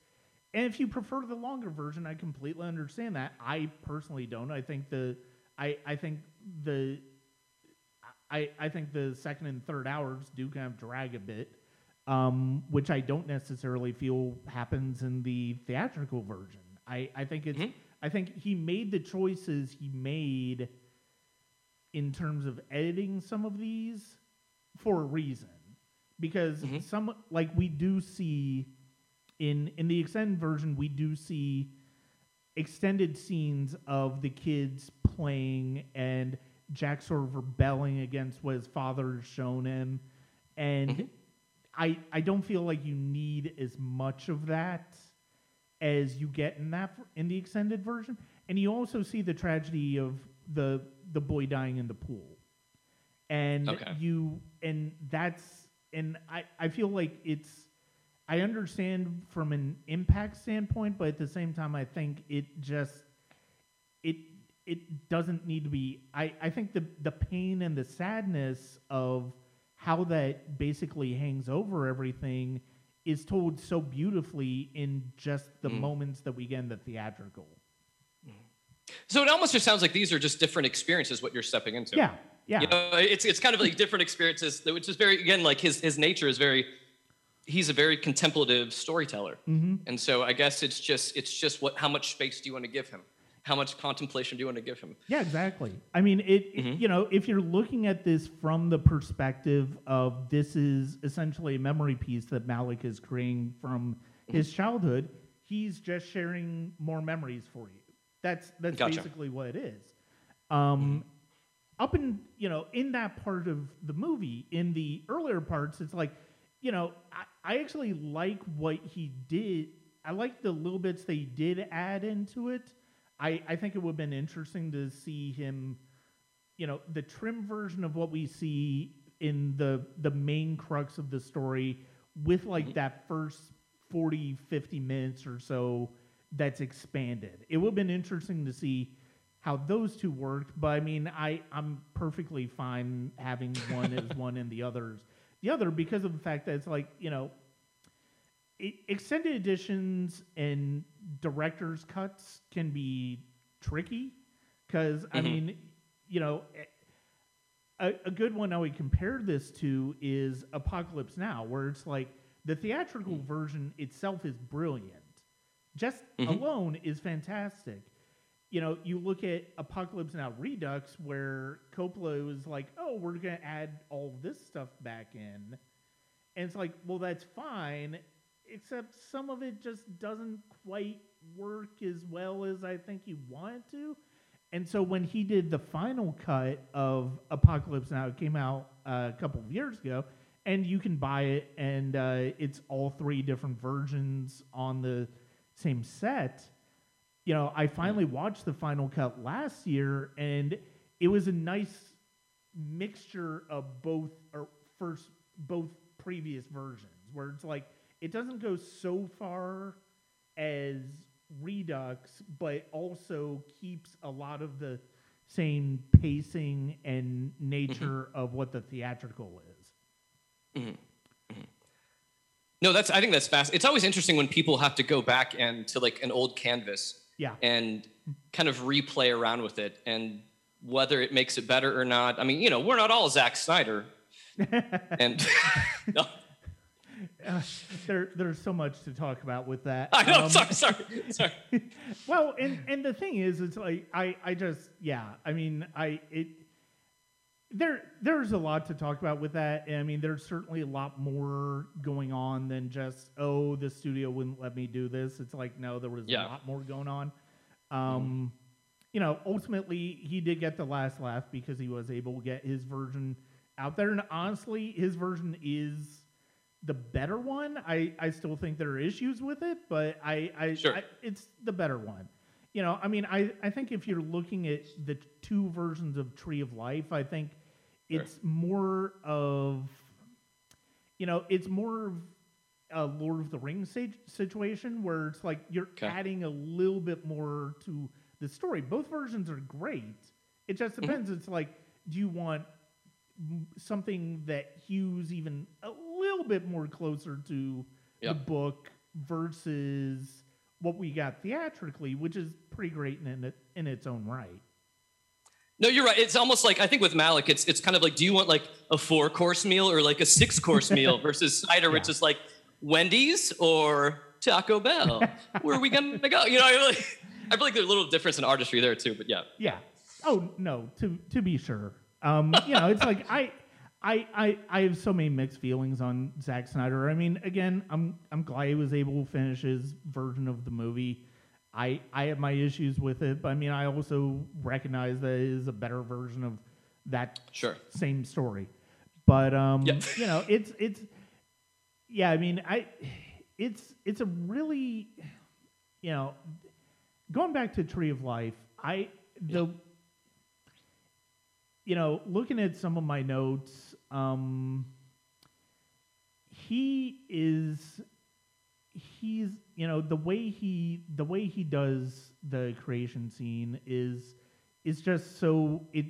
and if you prefer the longer version, I completely understand that. I personally don't. I think the I I think the I, I think the second and third hours do kind of drag a bit, um, which I don't necessarily feel happens in the theatrical version. I, I think it's Mhm. I think he made the choices he made in terms of editing some of these for a reason. Because Mhm. some like we do see in in the extended version we do see extended scenes of the kids playing and Jack sort of rebelling against what his father has shown him. And Mhm. I I don't feel like you need as much of that as you get in that in the extended version. And you also see the tragedy of the the boy dying in the pool. And Okay. you and that's and I, I feel like it's I understand from an impact standpoint, but at the same time I think it just it it doesn't need to be I, I think the the pain and the sadness of how that basically hangs over everything is told so beautifully in just the Mm. moments that we get in the theatrical. So it almost just sounds like these are just different experiences what you're stepping into. Yeah, yeah. You know, it's it's kind of like different experiences, which is very again like his his nature is very. He's a very contemplative storyteller, mm-hmm. and so I guess it's just it's just what how much space do you want to give him? How much contemplation do you want to give him? Yeah, exactly. I mean, it, it- Mhm. You know, if you're looking at this from the perspective of this is essentially a memory piece that Malick is creating from Mm-hmm. his childhood, he's just sharing more memories for you. That's that's Gotcha. basically what it is. Um, Up in you know in that part of the movie, in the earlier parts, it's like, you know, I, I actually like what he did. I like the little bits they did add into it. I, I think it would have been interesting to see him, you know, the trim version of what we see in the the main crux of the story with like mm-hmm. that first 40, 50 minutes or so that's expanded. It would have been interesting to see how those two worked, but I mean, I, I'm perfectly fine having one as one and the others the other because of the fact that it's like, you know, e- extended editions and director's cuts can be tricky because I Mhm. mean, you know, a, a good one I would compare this to is Apocalypse Now, where it's like the theatrical version itself is brilliant, just Mhm. alone is fantastic. You know, you look at Apocalypse Now Redux, where Coppola was like, "Oh, we're gonna add all this stuff back in," and it's like, well, that's fine, except some of it just doesn't quite work as well as I think he wanted to. And so when he did the final cut of Apocalypse Now, it came out uh, a couple of years ago, and you can buy it, and uh, it's all three different versions on the same set. You know, I finally watched the final cut last year, and it was a nice mixture of both or first both previous versions, where it's like it doesn't go so far as Redux, but also keeps a lot of the same pacing and nature mm-hmm. of what the theatrical is. Mm-hmm. Mm-hmm. No, that's I think that's fast. It's always interesting when people have to go back and to like an old canvas Yeah. and kind of replay around with it and whether it makes it better or not. I mean, you know, we're not all Zack Snyder. and no, Uh, there, there's so much to talk about with that. I know, Um, sorry, sorry, sorry. well, and and the thing is, it's like I I just yeah. I mean, I it there there's a lot to talk about with that. I mean, there's certainly a lot more going on than just oh, the studio wouldn't let me do this. It's like no, there was Yeah. a lot more going on. Um, you know, ultimately he did get the last laugh because he was able to get his version out there, and honestly, his version is the better one. I, I still think there are issues with it, but I, I, Sure. I it's the better one. You know, I mean, I, I think if you're looking at the two versions of Tree of Life, I think. It's more of, you know, it's more of a Lord of the Rings sit- situation where it's like you're Okay. adding a little bit more to the story. Both versions are great. It just Mm-hmm. depends. It's like, do you want something that hews even a little bit more closer to the book versus what we got theatrically, which is pretty great in it, in its own right. No, you're right. It's almost like I think with Malick, it's it's kind of like, do you want like a four course meal or like a six course meal versus Snyder, which is like Wendy's or Taco Bell? Where are we gonna go? You know, I really, I feel like there's a little difference in artistry there too. But yeah, Yeah. Oh no, to to be sure. Um, you know, it's like I, I, I, I have so many mixed feelings on Zack Snyder. I mean, again, I'm I'm glad he was able to finish his version of the movie. I I have my issues with it, but I mean, I also recognize that it is a better version of that Sure. same story. But um, Yeah. you know, it's it's yeah. I mean, I it's it's a really you know going back to Tree of Life. I the you know looking at some of my notes. Um, he is he's you know the way he the way he does the creation scene is is just so it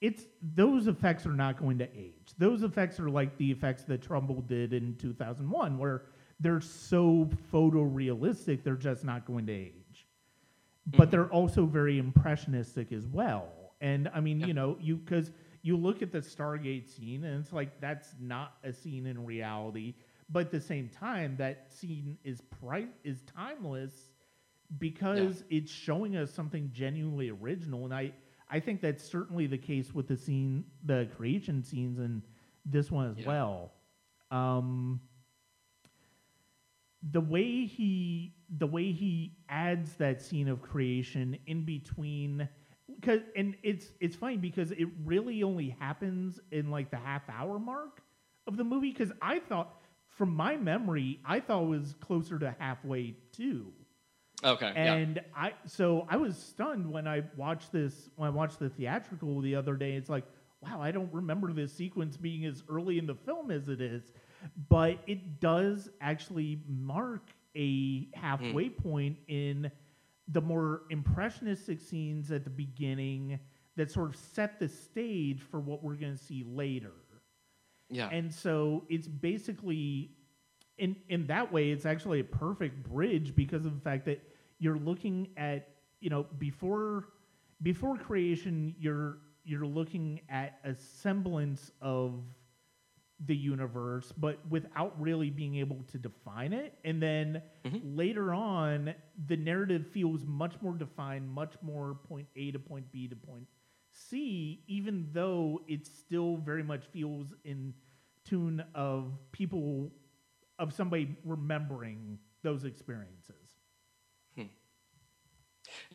it's those effects are not going to age. Those effects are like the effects that Trumbull did in 2001 where they're so photorealistic they're just not going to age. But mm-hmm. they're also very impressionistic as well. And I mean, you know, you cuz you look at the Stargate scene and it's like that's not a scene in reality, but at the same time that scene is pri- is timeless because it's showing us something genuinely original. And i i think that's certainly the case with the scene the creation scenes and this one as Yeah. well. Um the way he the way he adds that scene of creation in between because and it's it's funny because it really only happens in like the half hour mark of the movie because i thought from my memory i thought it was closer to halfway too Okay. yeah. and I so I was stunned when I watched this when I watched the theatrical the other day. It's like, wow, I don't remember this sequence being as early in the film as it is, but it does actually mark a halfway hmm. point in the more impressionistic scenes at the beginning that sort of set the stage for what we're going to see later. Yeah. And so it's basically in in that way it's actually a perfect bridge because of the fact that you're looking at, you know, before before creation you're you're looking at a semblance of the universe but without really being able to define it and then mm-hmm. later on the narrative feels much more defined much more point A to point B to point C even though it still very much feels in tune of people of somebody remembering those experiences. Hmm.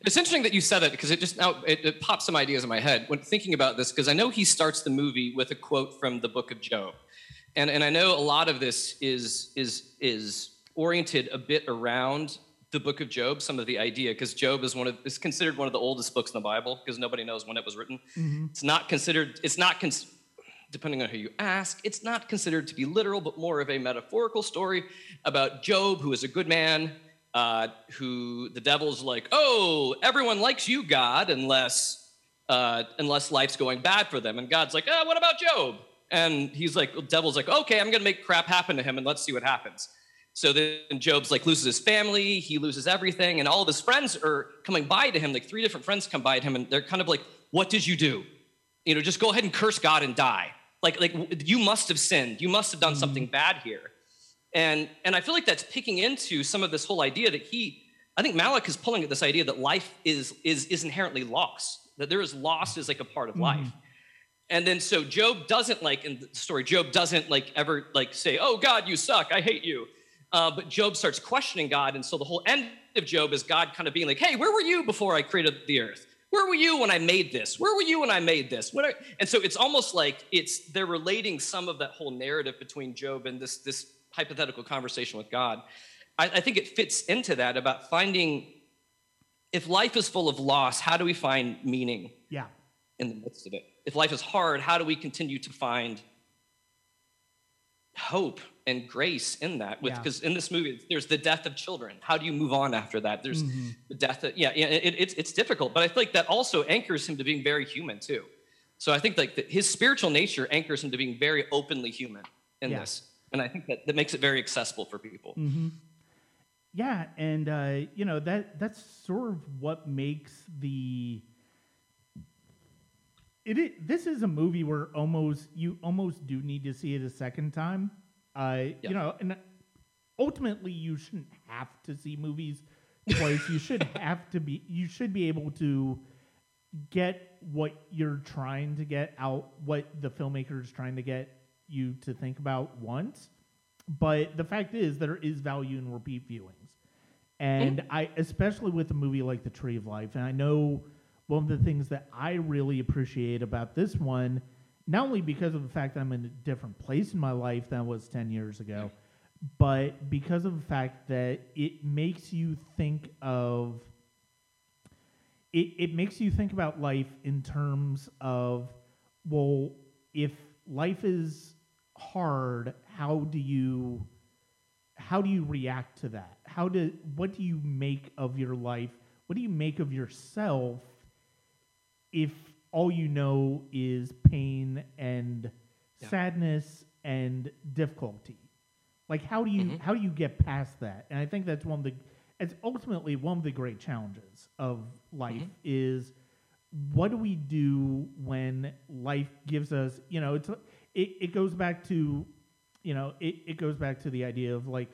It's interesting that you said that because it just now it, it pops some ideas in my head when thinking about this because I know he starts the movie with a quote from the book of Job, and and I know a lot of this is is is oriented a bit around the book of Job, some of the idea because Job is one of is considered one of the oldest books in the Bible because nobody knows when it was written. Mm-hmm. It's not considered. It's not. Cons- depending on who you ask, it's not considered to be literal, but more of a metaphorical story about Job, who is a good man, uh, who the devil's like, oh, everyone likes you, God, unless uh, unless life's going bad for them. And God's like, oh, what about Job? And he's like, the devil's like, okay, I'm gonna make crap happen to him, and let's see what happens. So then Job's like loses his family, he loses everything, and all of his friends are coming by to him. Like three different friends come by to him, and they're kind of like, "What did you do? You know, just go ahead and curse God and die. Like, like you must have sinned. You must have done something mm. bad here." And and I feel like that's picking into some of this whole idea that he, I think Malick is pulling at this idea that life is is is inherently loss. That there is loss is like a part of life. Mm-hmm. And then so Job doesn't like in the story, Job doesn't like ever like say, "Oh God, you suck. I hate you." Uh, but Job starts questioning God, and so the whole end of Job is God kind of being like, "Hey, where were you before I created the earth? Where were you when I made this? Where were you when I made this?" Are, and so it's almost like it's they're relating some of that whole narrative between Job and this this hypothetical conversation with God. I, I think it fits into that about finding if life is full of loss, how do we find meaning Yeah. in the midst of it? If life is hard, how do we continue to find hope and grace in that? With Yeah. because in this movie, there's the death of children. How do you move on after that? There's Mm-hmm. the death. Of, yeah, yeah. It, it's it's difficult, but I feel like that also anchors him to being very human too. So I think like that his spiritual nature anchors him to being very openly human in Yeah. this, and I think that that makes it very accessible for people. Yeah, and uh, you know that that's sort of what makes the it, i this is a movie where almost you almost do need to see it a second time. Uh, Yeah. You know, and ultimately you shouldn't have to see movies twice. you should have to be you should be able to get what you're trying to get out, what the filmmaker is trying to get you to think about once. But the fact is, there is value in repeat viewings, and I, especially with a movie like The Tree of Life, and I know one of the things that I really appreciate about this one, not only because of the fact that I'm in a different place in my life than I was ten years ago, but because of the fact that it makes you think of it, it makes you think about life in terms of well if life is hard how do you how do you react to that? How do what do you make of your life? What do you make of yourself if all you know is pain and Yeah. sadness and difficulty like how do you Mhm. how do you get past that and i think that's one of the it's ultimately one of the great challenges of life Mhm. is what do we do when life gives us you know it's it, it goes back to you know it, it goes back to the idea of like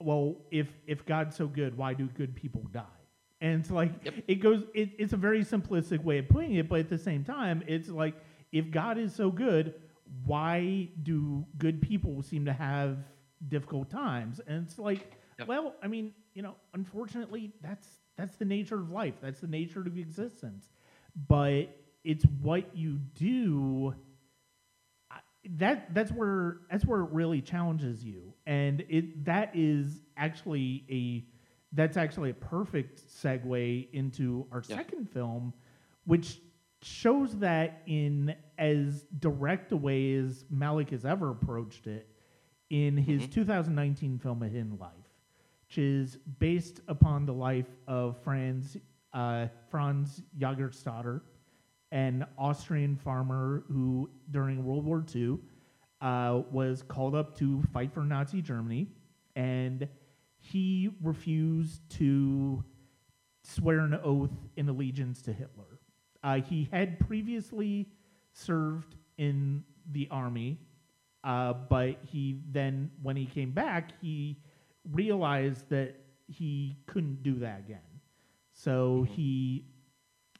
well if if god's so good why do good people die and it's like Yep. it goes it, it's a very simplistic way of putting it but at the same time it's like if god is so good why do good people seem to have difficult times and it's like Yep. well i mean you know unfortunately that's that's the nature of life that's the nature of existence but it's what you do that that's where that's where it really challenges you and it that is actually a that's actually a perfect segue into our Yeah. second film which shows that in as direct a way as Malick has ever approached it in his 2019 film A Hidden Life which is based upon the life of Franz uh, Franz Jagerstatter an Austrian farmer who, during World War II, uh, was called up to fight for Nazi Germany, and he refused to swear an oath in allegiance to Hitler. Uh, he had previously served in the army, uh, but he then, when he came back, he realized that he couldn't do that again. So he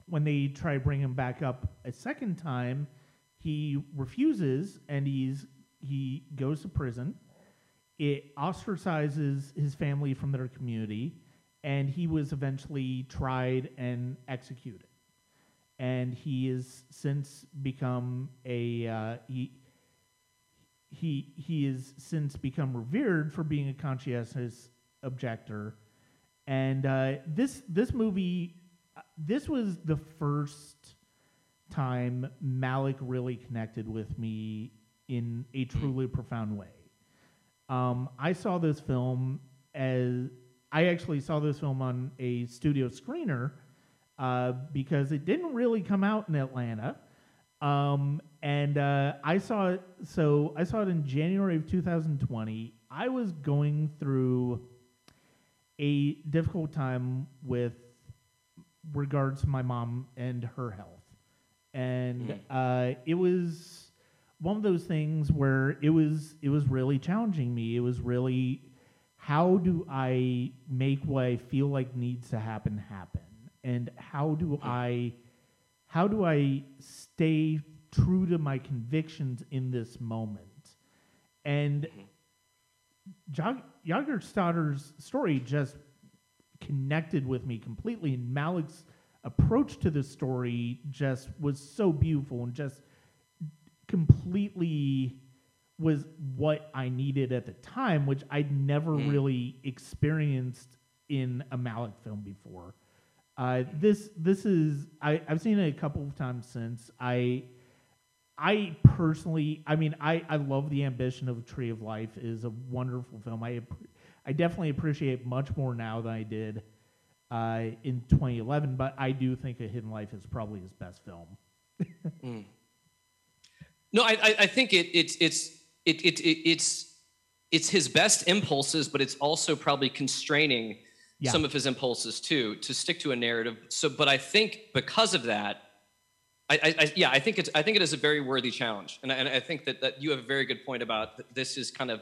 when they try to bring him back up a second time, he refuses and he's he goes to prison. It ostracizes his family from their community, and he was eventually tried and executed. And he has since become a uh, he. He he has since become revered for being a conscientious objector, and uh, this this movie, uh, this was the first time Malick really connected with me in a truly profound way. Um, I saw this film as I actually saw this film on a studio screener uh, because it didn't really come out in Atlanta. Um, and uh, I saw it. So I saw it in January of 2020. I was going through a difficult time with regards to my mom and her health, and uh, it was one of those things where it was it was really challenging me. It was really how do I make what I feel like needs to happen happen, and how do I how do I stay true to my convictions in this moment? And mm-hmm. Jog- Jagerstatter's story just connected with me completely, and Malick's approach to the story just was so beautiful and just completely was what I needed at the time, which I'd never really experienced in a Malick film before. Uh, this this is I, I've seen it a couple of times since. I I personally, I mean, I, I love the ambition of Tree of Life. It is a wonderful film. I I definitely appreciate much more now than I did uh, in 2011. But I do think A Hidden Life is probably his best film. No, I, I, I think it, it's it's it, it, it, it's it's his best impulses, but it's also probably constraining Yeah. some of his impulses too to stick to a narrative. So, but I think because of that, I, I, yeah, I think it's I think it is a very worthy challenge, and I, and I think that that you have a very good point about th- this is kind of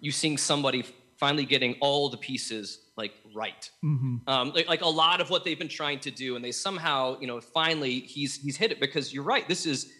you seeing somebody finally getting all the pieces like right. Um, like, like a lot of what they've been trying to do, and they somehow, you know, finally he's he's hit it because you're right. This is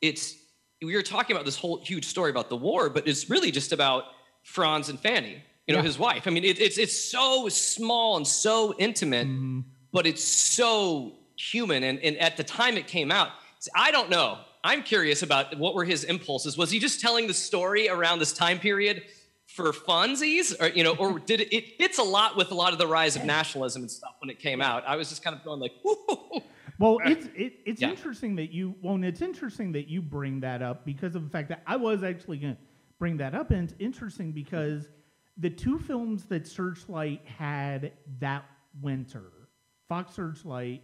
it's we were talking about this whole huge story about the war, but it's really just about Franz and Fanny, you know, Yeah. his wife. I mean, it, it's it's so small and so intimate, mm-hmm. but it's so human. And, and at the time it came out, I don't know. I'm curious about what were his impulses. Was he just telling the story around this time period for funsies, or you know, or did it? It hits a lot with a lot of the rise of nationalism and stuff when it came out. I was just kind of going like, Whoa. Well, it's it, it's Yeah. interesting that you well, and it's interesting that you bring that up because of the fact that I was actually going to bring that up, and it's interesting because the two films that Searchlight had that winter, Fox Searchlight,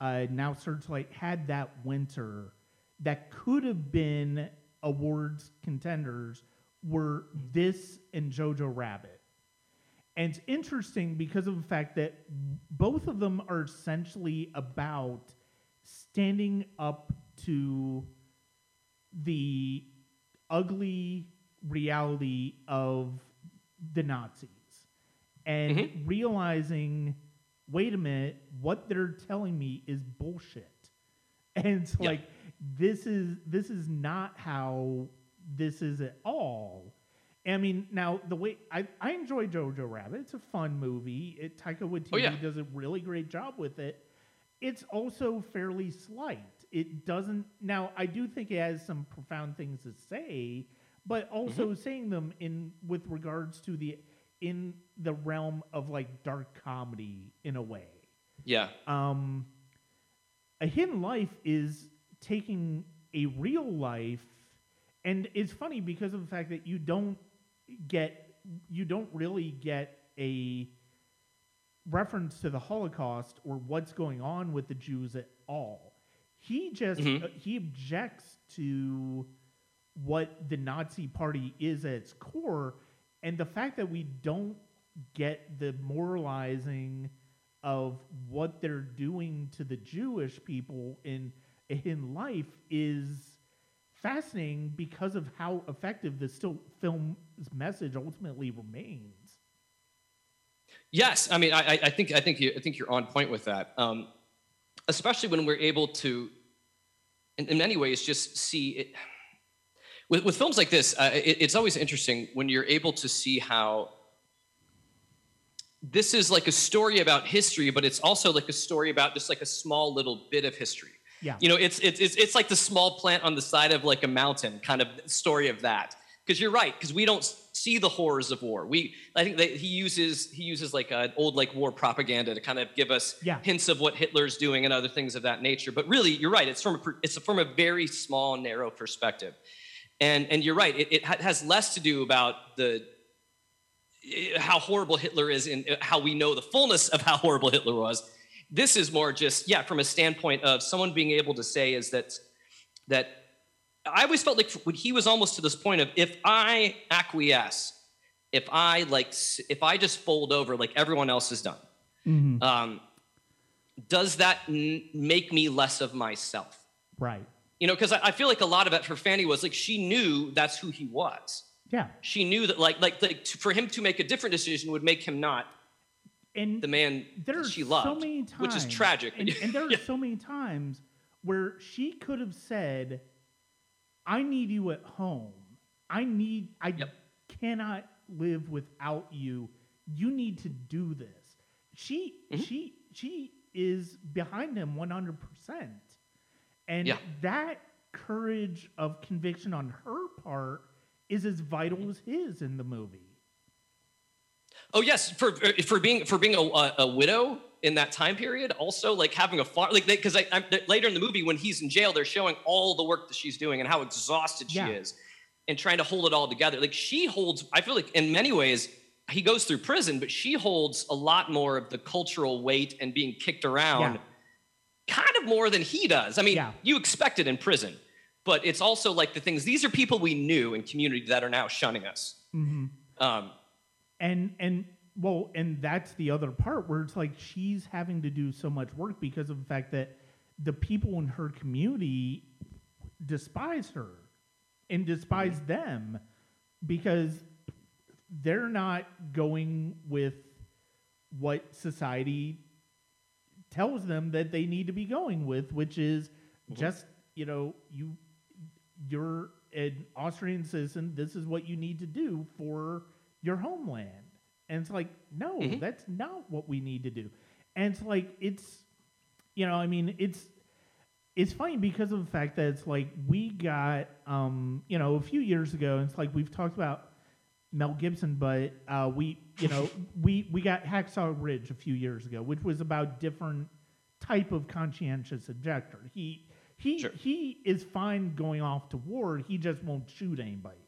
uh, now Searchlight had that winter that could have been awards contenders were this and Jojo Rabbit. And it's interesting because of the fact that both of them are essentially about standing up to the ugly reality of the Nazis and mm-hmm. realizing, wait a minute, what they're telling me is bullshit. And it's Yeah. like this is this is not how this is at all. I mean, now the way I, I enjoy Jojo Rabbit, it's a fun movie. It Taika Waititi Oh, yeah. does a really great job with it. It's also fairly slight. It doesn't now. I do think it has some profound things to say, but also Mm-hmm. saying them in with regards to the in the realm of like dark comedy in a way yeah, um, a hidden life is taking a real life and it's funny because of the fact that you don't get you don't really get a reference to the holocaust or what's going on with the jews at all he just Mhm. uh, he objects to what the nazi party is at its core and the fact that we don't get the moralizing of what they're doing to the Jewish people in in life is fascinating because of how effective the still film's message ultimately remains. Yes, I mean, I, I- think I think you, I think you're on point with that. Um, especially when we're able to, in, in many ways, just see it. With, with films like this, uh, it, it's always interesting when you're able to see how this is like a story about history, but it's also like a story about just like a small little bit of history. Yeah. You know, it's it's it's, it's like the small plant on the side of like a mountain kind of story of that. Because you're right, because we don't see the horrors of war. We, I think that he uses he uses like an old like war propaganda to kind of give us Yeah. hints of what Hitler's doing and other things of that nature. But really, you're right. It's from a, it's from a very small, narrow perspective, and and you're right. It, it has less to do about the eh, how horrible Hitler is and eh, how we know the fullness of how horrible Hitler was. This is more just yeah, from a standpoint of someone being able to say is that that I always felt like when he was almost to this point of if I acquiesce, if I like, if I just fold over like everyone else has done, Mhm. um, does that n- make me less of myself? Right. You know, because I, I feel like a lot of it for Fanny was like she knew that's who he was. Yeah. She knew that like like, like to, for him to make a different decision would make him not And the man there are that she loved, so many times, which is tragic. And, and there are Yeah. so many times where she could have said, "I need you at home. I need. I Yep. cannot live without you. You need to do this." She Mhm. she she is behind him one hundred percent, and Yeah. that courage of conviction on her part is as vital as his in the movie. Oh yes, for for being for being a, a, widow in that time period, also like having a farm, like because I, I, later in the movie when he's in jail, they're showing all the work that she's doing and how exhausted she Yeah. is, and trying to hold it all together. Like she holds, I feel like in many ways he goes through prison, but she holds a lot more of the cultural weight and being kicked around, Yeah. kind of more than he does. I mean, Yeah. you expect it in prison, but it's also like the things. These are people we knew in community that are now shunning us. Mm-hmm. Um, and and well and that's the other part where it's like she's having to do so much work because of the fact that the people in her community despise her and despise them because they're not going with what society tells them that they need to be going with which is mm-hmm. just you know you you're an Austrian citizen. This is what you need to do for your homeland. And it's like, no, Mhm. that's not what we need to do. And it's like, it's, you know, I mean, it's, it's funny because of the fact that it's like we got, um, you know, a few years ago. And it's like we've talked about Mel Gibson, but uh, we, you know, we we got Hacksaw Ridge a few years ago, which was about different type of conscientious objector. He he Sure. he is fine going off to war. He just won't shoot anybody.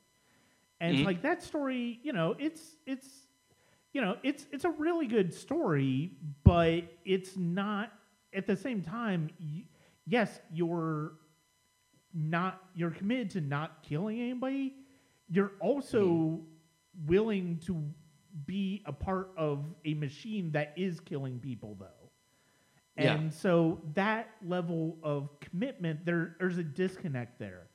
And Mhm. it's like that story, you know, it's it's you know, it's it's a really good story, but it's not at the same time. Y- yes, you're not you're committed to not killing anybody. You're also willing to be a part of a machine that is killing people, though. Yeah. And so that level of commitment, there, there's a disconnect there.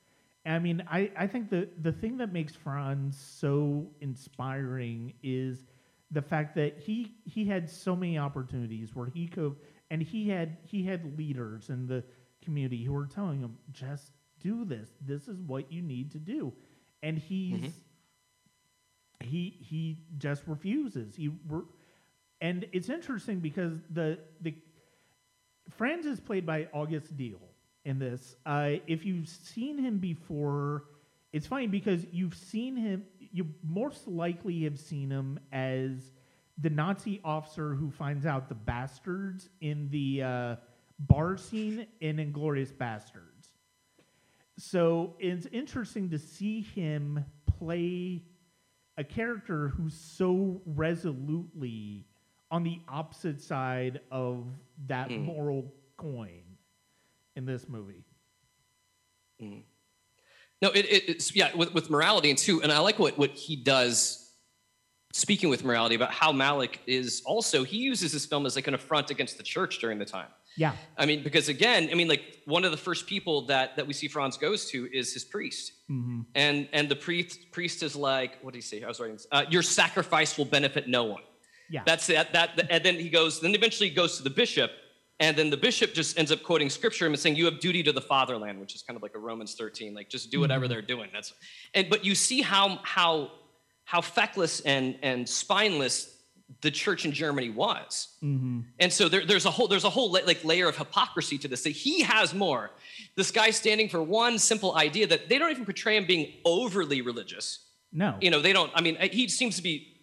I mean, I, I think the, the thing that makes Franz so inspiring is the fact that he he had so many opportunities where he could and he had he had leaders in the community who were telling him just do this. This is what you need to do. And he's Mhm. he he just refuses. He re- and it's interesting because the the Franz is played by August Diehl in this. Uh, if you've seen him before, it's funny because you've seen him. You most likely have seen him as the Nazi officer who finds out the bastards in the uh, bar scene in Inglourious Basterds. So it's interesting to see him play a character who's so resolutely on the opposite side of that Mm. moral coin in this movie. No, it, it, it's yeah with, with morality and too, and I like what what he does. Speaking with morality about how Malick is also he uses this film as like an affront against the church during the time. Yeah, I mean, because again, I mean, like one of the first people that that we see Franz goes to is his priest, hmm and and the priest priest is like, what did he say? I was writing, this. Uh, your sacrifice will benefit no one. yeah, That's it. That and then he goes. Then eventually he goes to the bishop, and then the bishop just ends up quoting scripture and saying, "You have duty to the fatherland," which is kind of like a Romans 13, like just do whatever they're doing. That's and but you see how how how feckless and and spineless the church in Germany was. Mm-hmm. And so there, there's a whole there's a whole like layer of hypocrisy to this that he has more. This guy standing for one simple idea that they don't even portray him being overly religious. No. You know, they don't. I mean, he seems to be,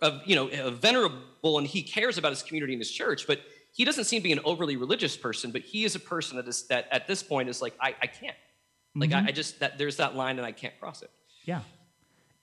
uh, you know, uh, venerable and he cares about his community and his church, but he doesn't seem to be an overly religious person. But he is a person that is that at this point is like, I, I can't. Like, Mhm. I, I just that there's that line and I can't cross it. Yeah.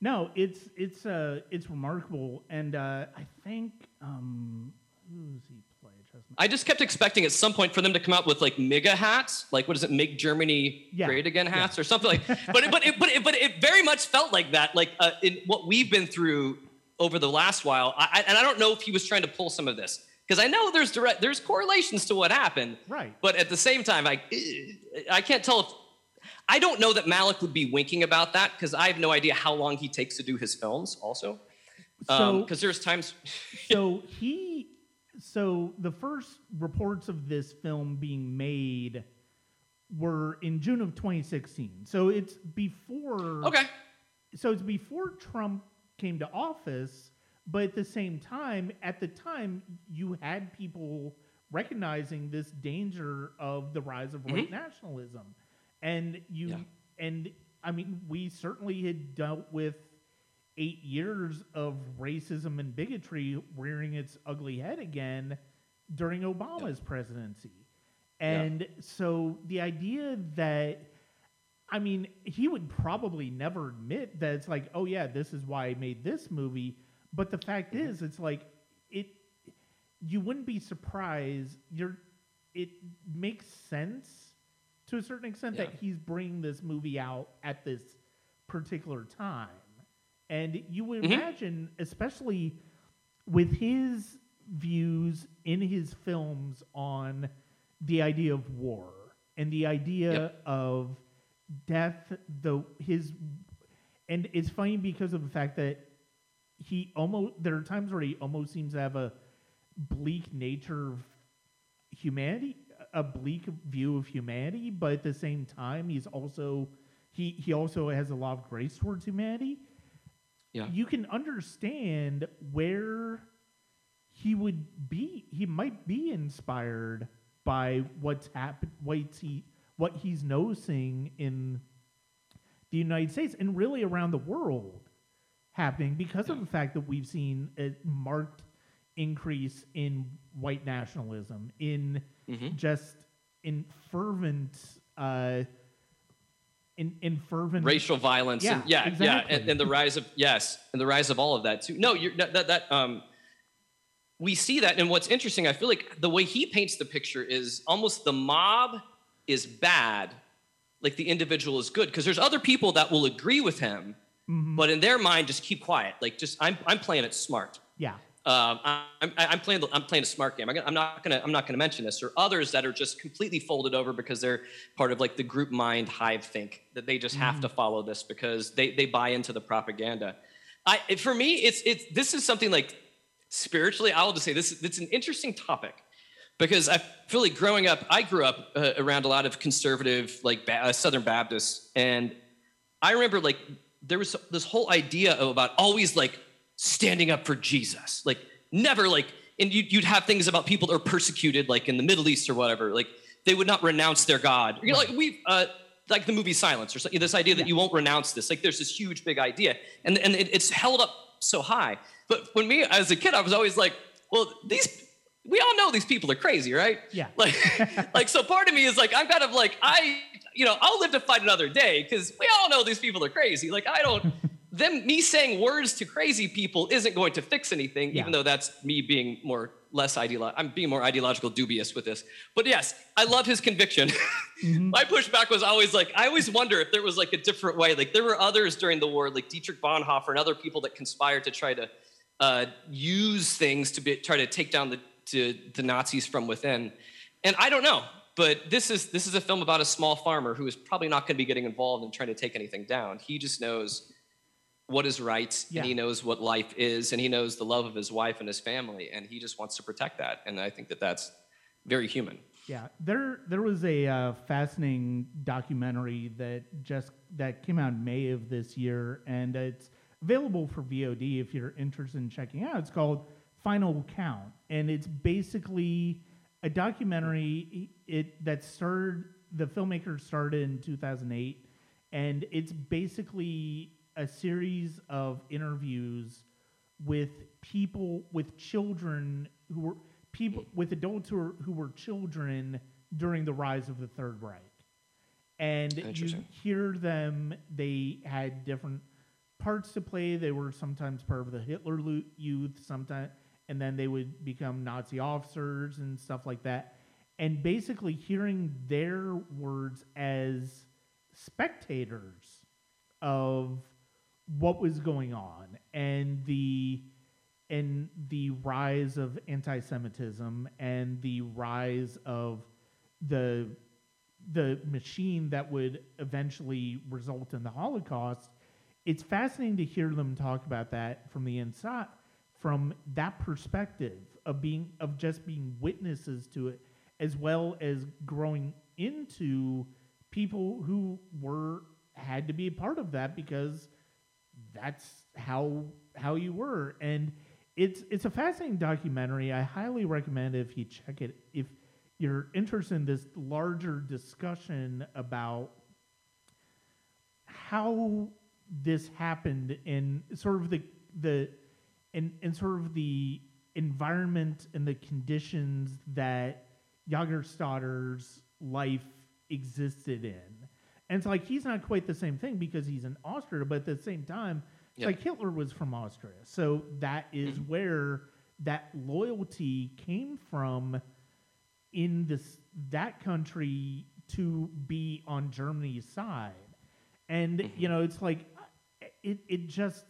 No, it's it's uh it's remarkable, and uh, I think um, who does he play? I just kept expecting at some point for them to come out with like MAGA hats, like what is it, Make Germany Yeah, Great Again yeah. hats or something like. But it, but it, but it, but it very much felt like that, like uh, in what we've been through over the last while. I- and I don't know if he was trying to pull some of this because I know there's direct there's correlations to what happened, Right. but at the same time, I eh, I can't tell if. I don't know that Malick would be winking about that because I have no idea how long he takes to do his films. Also, So um, because there's times. so he so the first reports of this film being made were in June of 2016. So it's before Okay. so it's before Trump came to office, but at the same time, at the time, you had people recognizing this danger of the rise of white mm-hmm. nationalism, and you Yeah. and I mean, we certainly had dealt with eight years of racism and bigotry rearing its ugly head again during Obama's presidency. And so the idea that I mean, he would probably never admit that it's like, oh yeah, this is why I made this movie. But the fact is, it's like it. You wouldn't be surprised. You're. It makes sense to a certain extent that he's bringing this movie out at this particular time, and you would Mhm. imagine, especially with his views in his films on the idea of war and the idea Yep. of death the his and it's funny because of the fact that he almost there are times where he almost seems to have a bleak nature of humanity a bleak view of humanity but at the same time he's also he he also has a lot of grace towards humanity Yeah. you can understand where he would be he might be inspired by what's happened what's he what he's noticing in the United States and really around the world happening because of the fact that we've seen a marked increase in white nationalism in Mhm. just in fervent uh in, in fervent racial violence Yeah, and yeah yeah and, and the rise of yes and the rise of all of that too. No you're that that um we see that and what's interesting i feel like the way he paints the picture is almost the mob is bad like the individual is good because there's other people that will agree with him Mm-hmm. but in their mind just keep quiet like just i'm, I'm playing it smart yeah um, I'm, I'm playing. The, I'm playing a smart game. I'm not gonna. I'm not gonna mention this. Or others that are just completely folded over because they're part of like the group mind hive think that they just have to follow this because they they buy into the propaganda. I for me, it's it's this is something like spiritually. I'll just say this. It's an interesting topic because I feel like growing up, I grew up uh, around a lot of conservative, like ba- uh, Southern Baptists, and I remember like there was this whole idea of about always like standing up for Jesus, like never like, and you'd, you'd have things about people that are persecuted, like in the Middle East or whatever, like they would not renounce their God. You know, like we, uh, like the movie Silence or something. This idea that you won't renounce this, like there's this huge big idea, and and it, it's held up so high. But when me as a kid, I was always like, well, these. We all know these people are crazy, right? Yeah. Like, like so. Part of me is like, I'm kind of like, I, you know, I'll live to fight another day because we all know these people are crazy. Like, I don't. them me saying words to crazy people isn't going to fix anything, Yeah. even though that's me being more less ideolo- I'm being more ideological dubious with this. But yes, I love his conviction. My pushback was always like, I always wonder if there was like a different way. Like there were others during the war, like Dietrich Bonhoeffer and other people that conspired to try to uh, use things to be, try to take down the, to, the Nazis from within. And I don't know, but this is this is a film about a small farmer who is probably not going to be getting involved in trying to take anything down. He just knows what is right Yeah. and he knows what life is and he knows the love of his wife and his family and he just wants to protect that and i think that that's very human Yeah, there there was a uh, fascinating documentary that just that came out in May of this year, and it's available for VOD if you're interested in checking out. It's called Final Account, and it's basically a documentary. It that started the filmmaker started in 2008, and it's basically a series of interviews with people with children who were people with adults who were, who were children during the rise of the Third Reich. And you hear them, they had different parts to play. They were sometimes part of the Hitler Youth, sometimes, and then they would become Nazi officers and stuff like that. And basically hearing their words as spectators of what was going on and the and the rise of anti-Semitism and the rise of the the machine that would eventually result in the Holocaust. It's fascinating to hear them talk about that from the inside, from that perspective of being of just being witnesses to it, as well as growing into people who were had to be a part of that because that's how how you were. And it's it's a fascinating documentary. I highly recommend if you check it. If you're interested in this larger discussion about how this happened in sort of the the in, in sort of the environment and the conditions that Jagerstatter's life existed in. And it's like he's not quite the same thing because he's in Austria, but at the same time, Yeah. like Hitler was from Austria. So that is mm-hmm. where that loyalty came from in this that country to be on Germany's side. And mm-hmm. you know, it's like it it just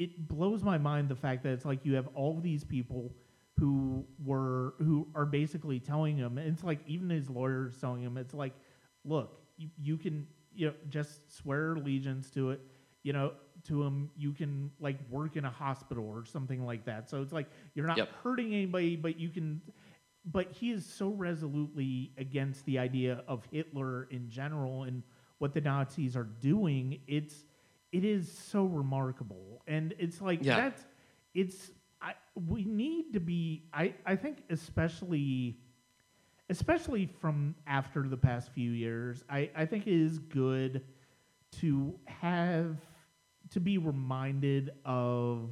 it blows my mind the fact that it's like you have all these people who were who are basically telling him and it's like even his lawyers telling him it's like look you, you can you know just swear allegiance to it you know to him you can like work in a hospital or something like that so it's like you're not Yep. hurting anybody but you can but he is so resolutely against the idea of Hitler in general and what the Nazis are doing. It's it is so remarkable, and it's like Yeah. that's it's. I, we need to be. I I think especially especially from after the past few years. I I think it is good to have to be reminded of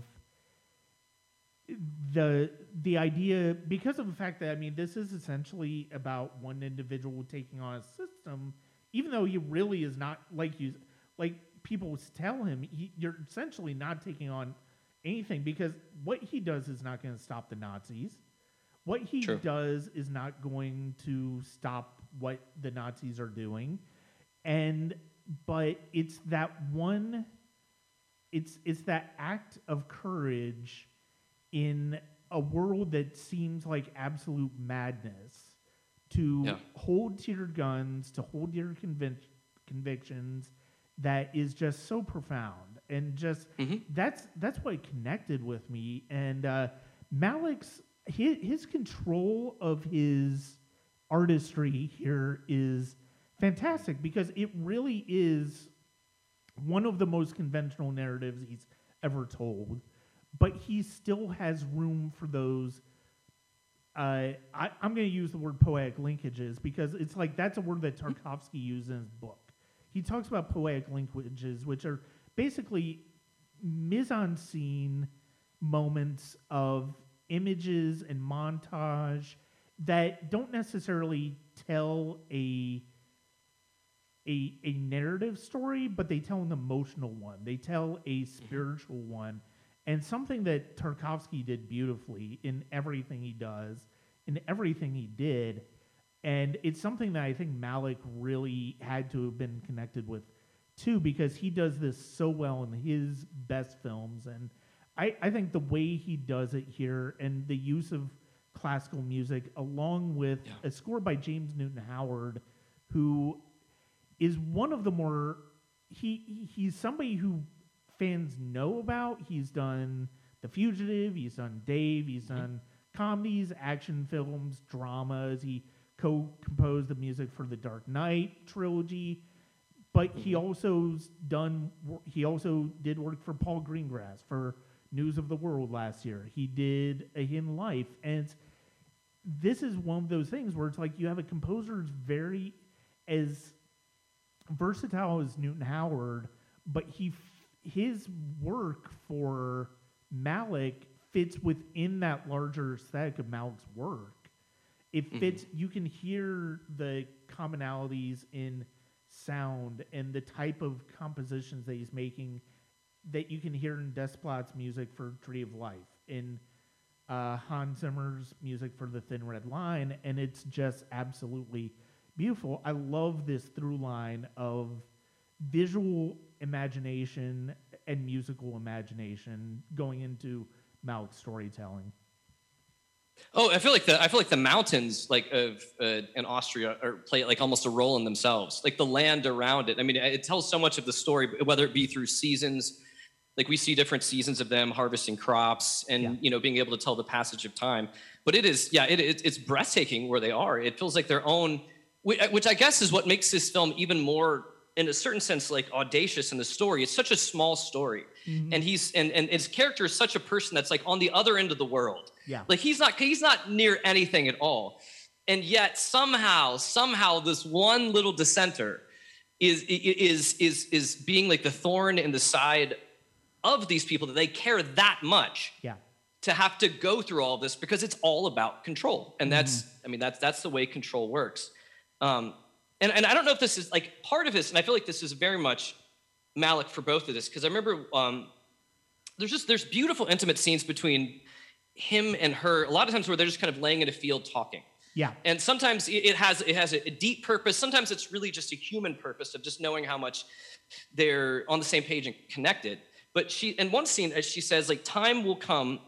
the the idea because of the fact that I mean this is essentially about one individual taking on a system, even though he really is not like you like people tell him he, you're essentially not taking on anything because what he does is not going to stop the Nazis. What he True. does is not going to stop what the Nazis are doing, and but it's that one it's it's that act of courage in a world that seems like absolute madness to Yeah. hold to your guns, to hold your convic- convictions that is just so profound and just Mhm. that's that's what connected with me and uh, Malick's his, his control of his artistry here is fantastic because it really is one of the most conventional narratives he's ever told, but he still has room for those. Uh, I, I'm going to use the word poetic linkages because it's like that's a word that Tarkovsky used in his book. He talks about poetic linkages, which are basically mise en scene moments of images and montage that don't necessarily tell a a, a narrative story, but they tell an emotional one. They tell a mm-hmm. spiritual one. And something that Tarkovsky did beautifully in everything he does, in everything he did. And it's something that I think Malick really had to have been connected with too, because he does this so well in his best films. And I, I think the way he does it here and the use of classical music, along with Yeah. a score by James Newton Howard, who is one of the more he he- he's somebody who fans know about. He's done The Fugitive, he's done Dave, he's mm-hmm. done comedies, action films, dramas. He co-composed the music for the Dark Knight trilogy, but he mm-hmm. also's done he also did work for Paul Greengrass for News of the World last year. He did A Hidden Life, and this is one of those things where it's like you have a composer who's very as versatile as Newton Howard, but he f- his work for Malick fits within that larger aesthetic of Malick's work. It fits. You can hear the commonalities in sound and the type of compositions that he's making that you can hear in Desplat's music for Tree of Life, in uh, Hans Zimmer's music for The Thin Red Line, and it's just absolutely beautiful. I love this through line of visual imagination and musical imagination going into Malick's storytelling. Oh, I feel like the I feel like the mountains like of uh, in Austria are play like almost a role in themselves. Like the land around it. I mean, it tells so much of the story, whether it be through seasons. Like we see different seasons of them harvesting crops and Yeah. you know being able to tell the passage of time. But it is yeah, it, it, it's breathtaking where they are. It feels like their own, which I guess is what makes this film even more, in a certain sense, like audacious in the story. It's such a small story, and he's and and his character is such a person that's like on the other end of the world. Yeah. Like he's not he's not near anything at all. And yet somehow, somehow this one little dissenter is is is is being like the thorn in the side of these people that they care that much Yeah. to have to go through all this because it's all about control. And that's Mm-hmm. I mean that's that's the way control works. Um and, and I don't know if this is like part of this, and I feel like this is very much Malick for both of this, because I remember um, there's just there's beautiful intimate scenes between him and her a lot of times where they're just kind of laying in a field talking Yeah. and sometimes it has it has a deep purpose sometimes it's really just a human purpose of just knowing how much they're on the same page and connected but she in one scene as she says like time will come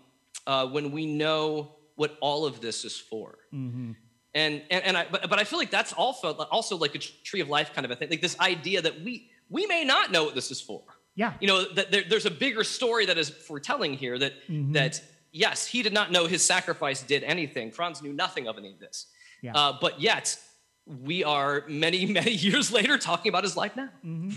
uh, when we know what all of this is for Mm-hmm. And and, and I but, but I feel like that's also also like a tree of life kind of a thing like this idea that we we may not know what this is for Yeah. you know that there, there's a bigger story that is foretelling here that Mhm. that yes he did not know his sacrifice did anything franz knew nothing of any of this Yeah. uh, but yet we are many many years later talking about his life now hmm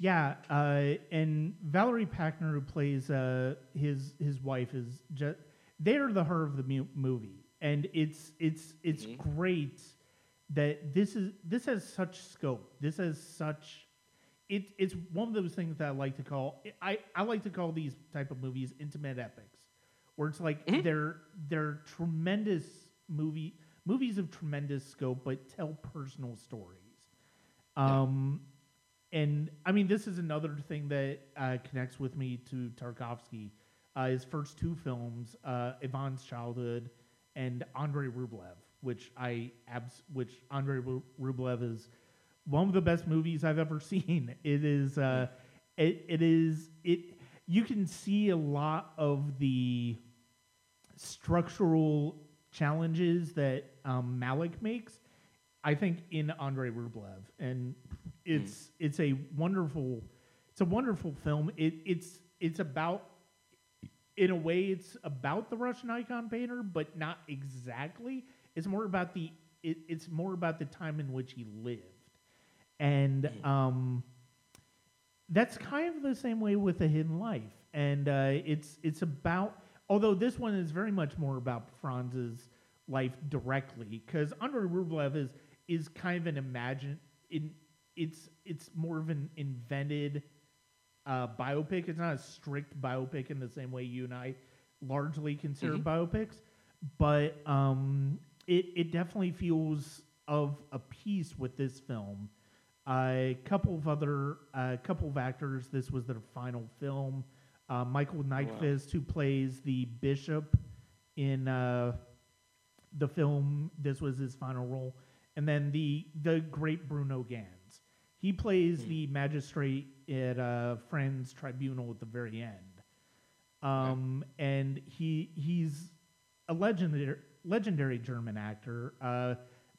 Yeah, uh, and Valerie Pachner, who plays uh, his his wife, is just they're the her of the mu- movie, and it's it's it's great that this is this has such scope. This has such it, it's one of those things that I like to call I, I like to call these type of movies intimate epics, where it's like they're they're tremendous movie movies of tremendous scope, but tell personal stories. Um, and I mean, this is another thing that uh, connects with me to Tarkovsky. Uh, his first two films, uh, Ivan's Childhood and Andrei Rublev, which I abs- which Andrei Ru- Rublev is one of the best movies I've ever seen. It is, uh, it, it is, it. You can see a lot of the structural challenges that um, Malick makes, I think in Andrei Rublev, and it's it's a wonderful it's a wonderful film. It it's it's about in a way it's about the Russian icon painter, but not exactly. It's more about the it, it's more about the time in which he lived, and um, that's kind of the same way with a hidden life. And uh, it's it's about although this one is very much more about franz's life directly because andrei rublev is is kind of an imagine in it's it's more of an invented uh, biopic it's not a strict biopic in the same way you and i largely consider biopics but um, it, it definitely feels of a piece with this film a couple of other, a couple of actors. This was their final film. Uh, Michael Nyqvist, who plays the bishop in uh, the film, this was his final role, and then the the great Bruno Ganz. He plays the magistrate at uh, Friends Tribunal at the very end, um, and he he's a legendary legendary German actor. Uh,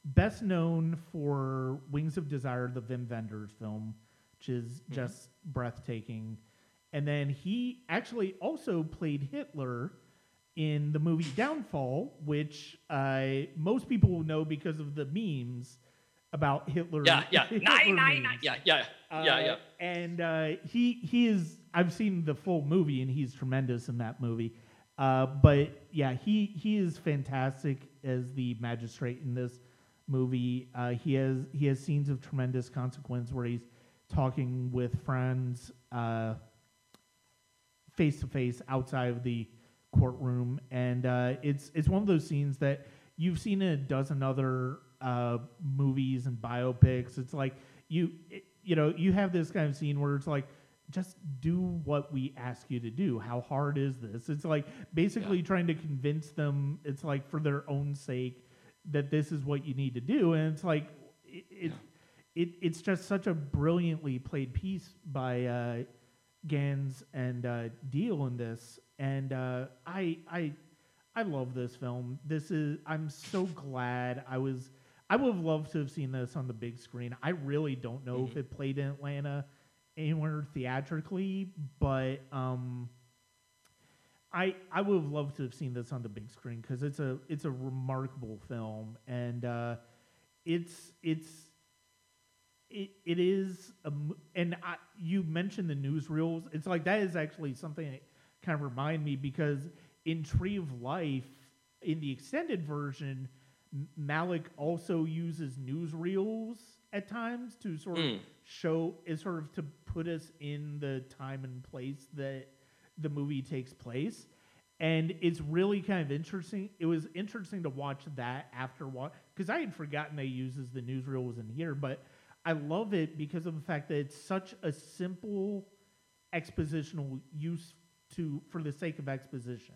best known for Wings of Desire, the Wim Wenders film, which is just breathtaking. And then he actually also played Hitler in the movie Downfall, which uh, most people will know because of the memes about Hitler. yeah yeah Hitler nine, nine, nine. yeah yeah yeah Uh, yeah And uh, he he is I've seen the full movie and he's tremendous in that movie. Uh, but yeah, he he is fantastic as the magistrate in this movie. Uh, he has he has scenes of tremendous consequence where he's talking with Franz face to face outside of the courtroom, and uh, it's it's one of those scenes that you've seen in a dozen other uh, movies and biopics. It's like you it, you know you have this kind of scene where it's like just do what we ask you to do. How hard is this? It's like basically Yeah. trying to convince them. It's like for their own sake that this is what you need to do, and it's like it. it it, it's just such a brilliantly played piece by uh, Ganz and uh, Diehl in this, and uh, I I I love this film. This is I'm so glad I was. I would have loved to have seen this on the big screen. I really don't know if it played in Atlanta anywhere theatrically, but um, I I would have loved to have seen this on the big screen because it's a it's a remarkable film and uh, it's it's it, it is a, and I, you mentioned the newsreels. It's like that is actually something that kind of remind me because in Tree of Life, in the extended version, Malick also uses newsreels at times to sort of Mm. show is sort of to put us in the time and place that the movie takes place. And it's really kind of interesting. It was interesting to watch that after what because I had forgotten they uses the newsreels in here, but I love it because of the fact that it's such a simple expositional use to for the sake of exposition.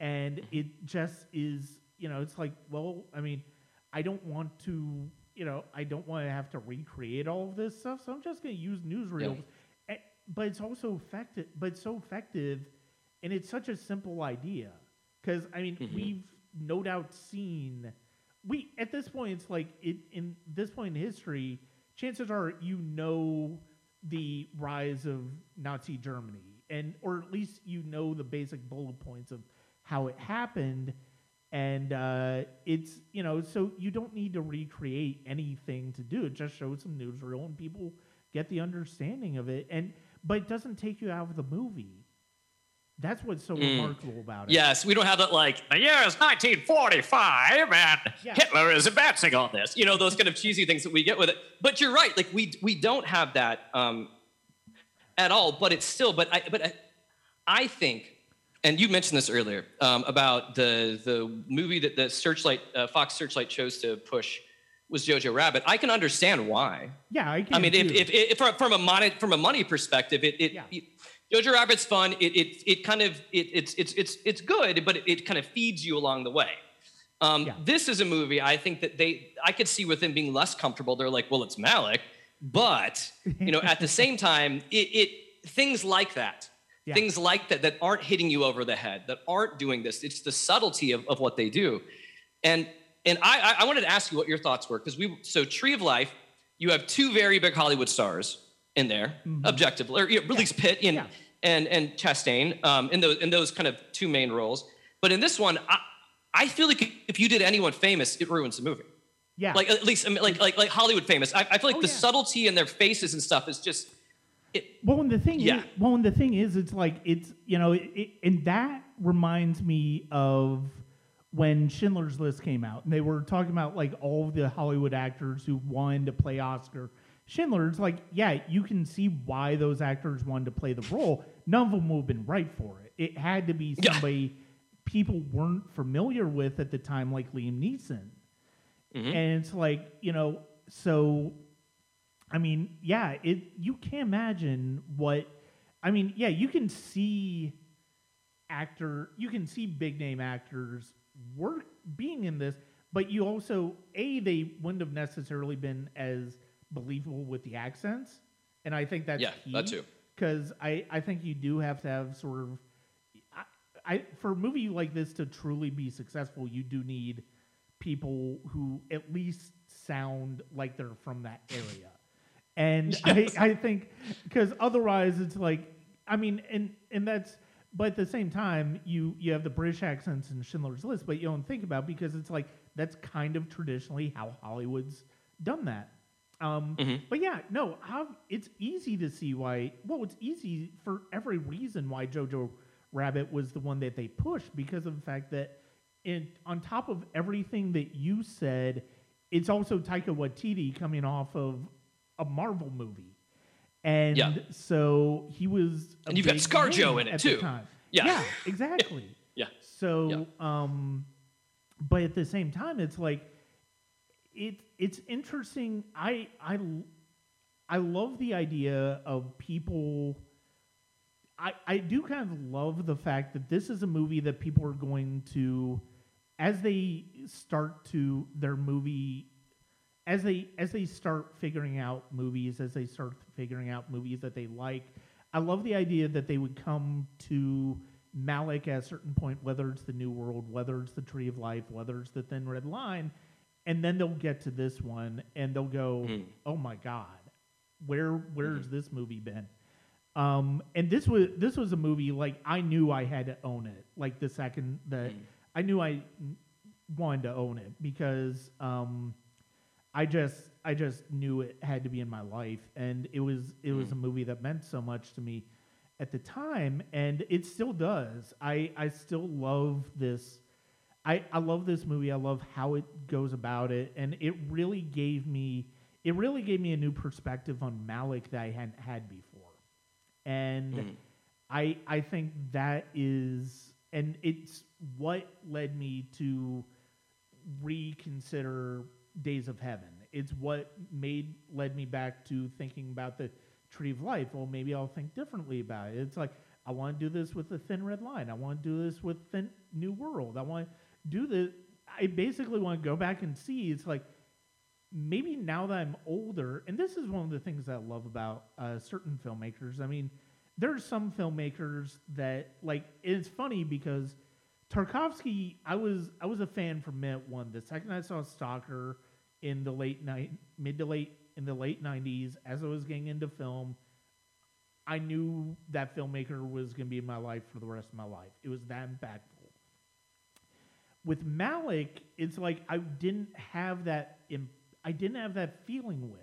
And it just is, you know, it's like, well, I mean, I don't want to, you know, I don't want to have to recreate all of this stuff, so I'm just going to use newsreels. Eh, But it's also effective, but it's so effective, and it's such a simple idea. Because I mean, Mhm. we've no doubt seen we at this point it's like it in this point in history chances are you know the rise of nazi germany and or at least you know the basic bullet points of how it happened and uh, it's you know so you don't need to recreate anything to do it just shows some newsreel and people get the understanding of it and but it doesn't take you out of the movie that's what's so Mm. remarkable about it Yes, we don't have that like the year is 1945 and Yeah. Hitler is advancing on this. You know those kind of cheesy things that we get with it. But you're right, like we we don't have that um, at all. But it's still. But I but I, I think, and you mentioned this earlier um, about the the movie that the Searchlight uh, Fox Searchlight chose to push was Jojo Rabbit. I can understand why. yeah i, can. I mean, if, if, if from- from a money from a money perspective, it, it, Yeah. it- Jojo Rabbit's fun. It, it, it kind of it, it's it's it's it's good, but it, it kind of feeds you along the way. Um, Yeah. This is a movie I think that they I could see with them being less comfortable. They're like, well, it's Malick, but you know, at the same time, it, it things like that. Yeah. Things like that that aren't hitting you over the head, that aren't doing this. It's the subtlety of, of what they do. And and I, I- wanted to ask you what your thoughts were because we so Tree of Life, you have two very big Hollywood stars in there, objectively, or you know, at least Pitt and Mm-hmm. Yeah. and and Chastain um, in those in those kind of two main roles. But in this one, I, I feel like if you did anyone famous, it ruins the movie. yeah Like at least I mean, like like like Hollywood famous. I, I feel like Oh, the yeah. subtlety in their faces and stuff is just it. Well, and the thing Yeah. is, well, and the thing is, it's like it's you know, it, it, and that reminds me of when Schindler's List came out, and they were talking about like all of the Hollywood actors who wanted to play Oscar Schindler. It's like, yeah, you can see why those actors wanted to play the role. None of them would have been right for it. It had to be Yeah. somebody people weren't familiar with at the time, like Liam Neeson. Mhm. And it's like, you know, so I mean, yeah, it you can't imagine what I mean, yeah, you can see actor you can see big name actors work being in this, but you also A, they wouldn't have necessarily been as believable with the accents. And I think that's Yeah, that too. Because I, I think you do have to have sort of I, I for a movie like this to truly be successful, you do need people who at least sound like they're from that area. And Yes. I, I think because otherwise it's like I mean and and that's but at the same time you you have the British accents in Schindler's List, but you don't think about it because it's like that's kind of traditionally how Hollywood's done that. Um, Mhm. But yeah, no, how, it's easy to see why. Well, it's easy for every reason why Jojo Rabbit was the one that they pushed because of the fact that, in on top of everything that you said, it's also Taika Waititi coming off of a Marvel movie, and Yeah. so he was. a And you've got ScarJo in it, too. Yeah. yeah, exactly. Yeah. So, um, but at the same time, it's like it it's interesting. I I I love the idea of people. I I do kind of love the fact that this is a movie that people are going to, as they start to their movie. As they as they start figuring out movies, as they start figuring out movies that they like, I love the idea that they would come to Malick at a certain point, whether it's the New World, whether it's the Tree of Life, whether it's the Thin Red Line, and then they'll get to this one and they'll go, Mm. "Oh my God, where where's this movie been?" Um, and this was this was a movie like I knew I had to own it. Like the second that Mm. I knew I wanted to own it because um, I just I just knew it had to be in my life, and it was it was a movie that meant so much to me at the time, and it still does. I I still love this. I I love this movie. I love how it goes about it, and it really gave me it really gave me a new perspective on Malick that I hadn't had before, and. Mm. I I think that is and it's what led me to reconsider Days of Heaven. It's what made led me back to thinking about the Tree of Life. Well, maybe I'll think differently about it. It's like I want to do this with the Thin Red Line. I want to do this with Thin New World. I want to do this. I basically want to go back and see. It's like maybe now that I'm older, and this is one of the things I love about uh, certain filmmakers. I mean, there's some filmmakers that like it's funny because Tarkovsky, I was I was a fan from minute one. The second I saw Stalker in the late night, mid to late in the late '90s, as I was getting into film, I knew that filmmaker was going to be in my life for the rest of my life. It was that impactful. With Malick, it's like I didn't have that. Im- I didn't have that feeling with,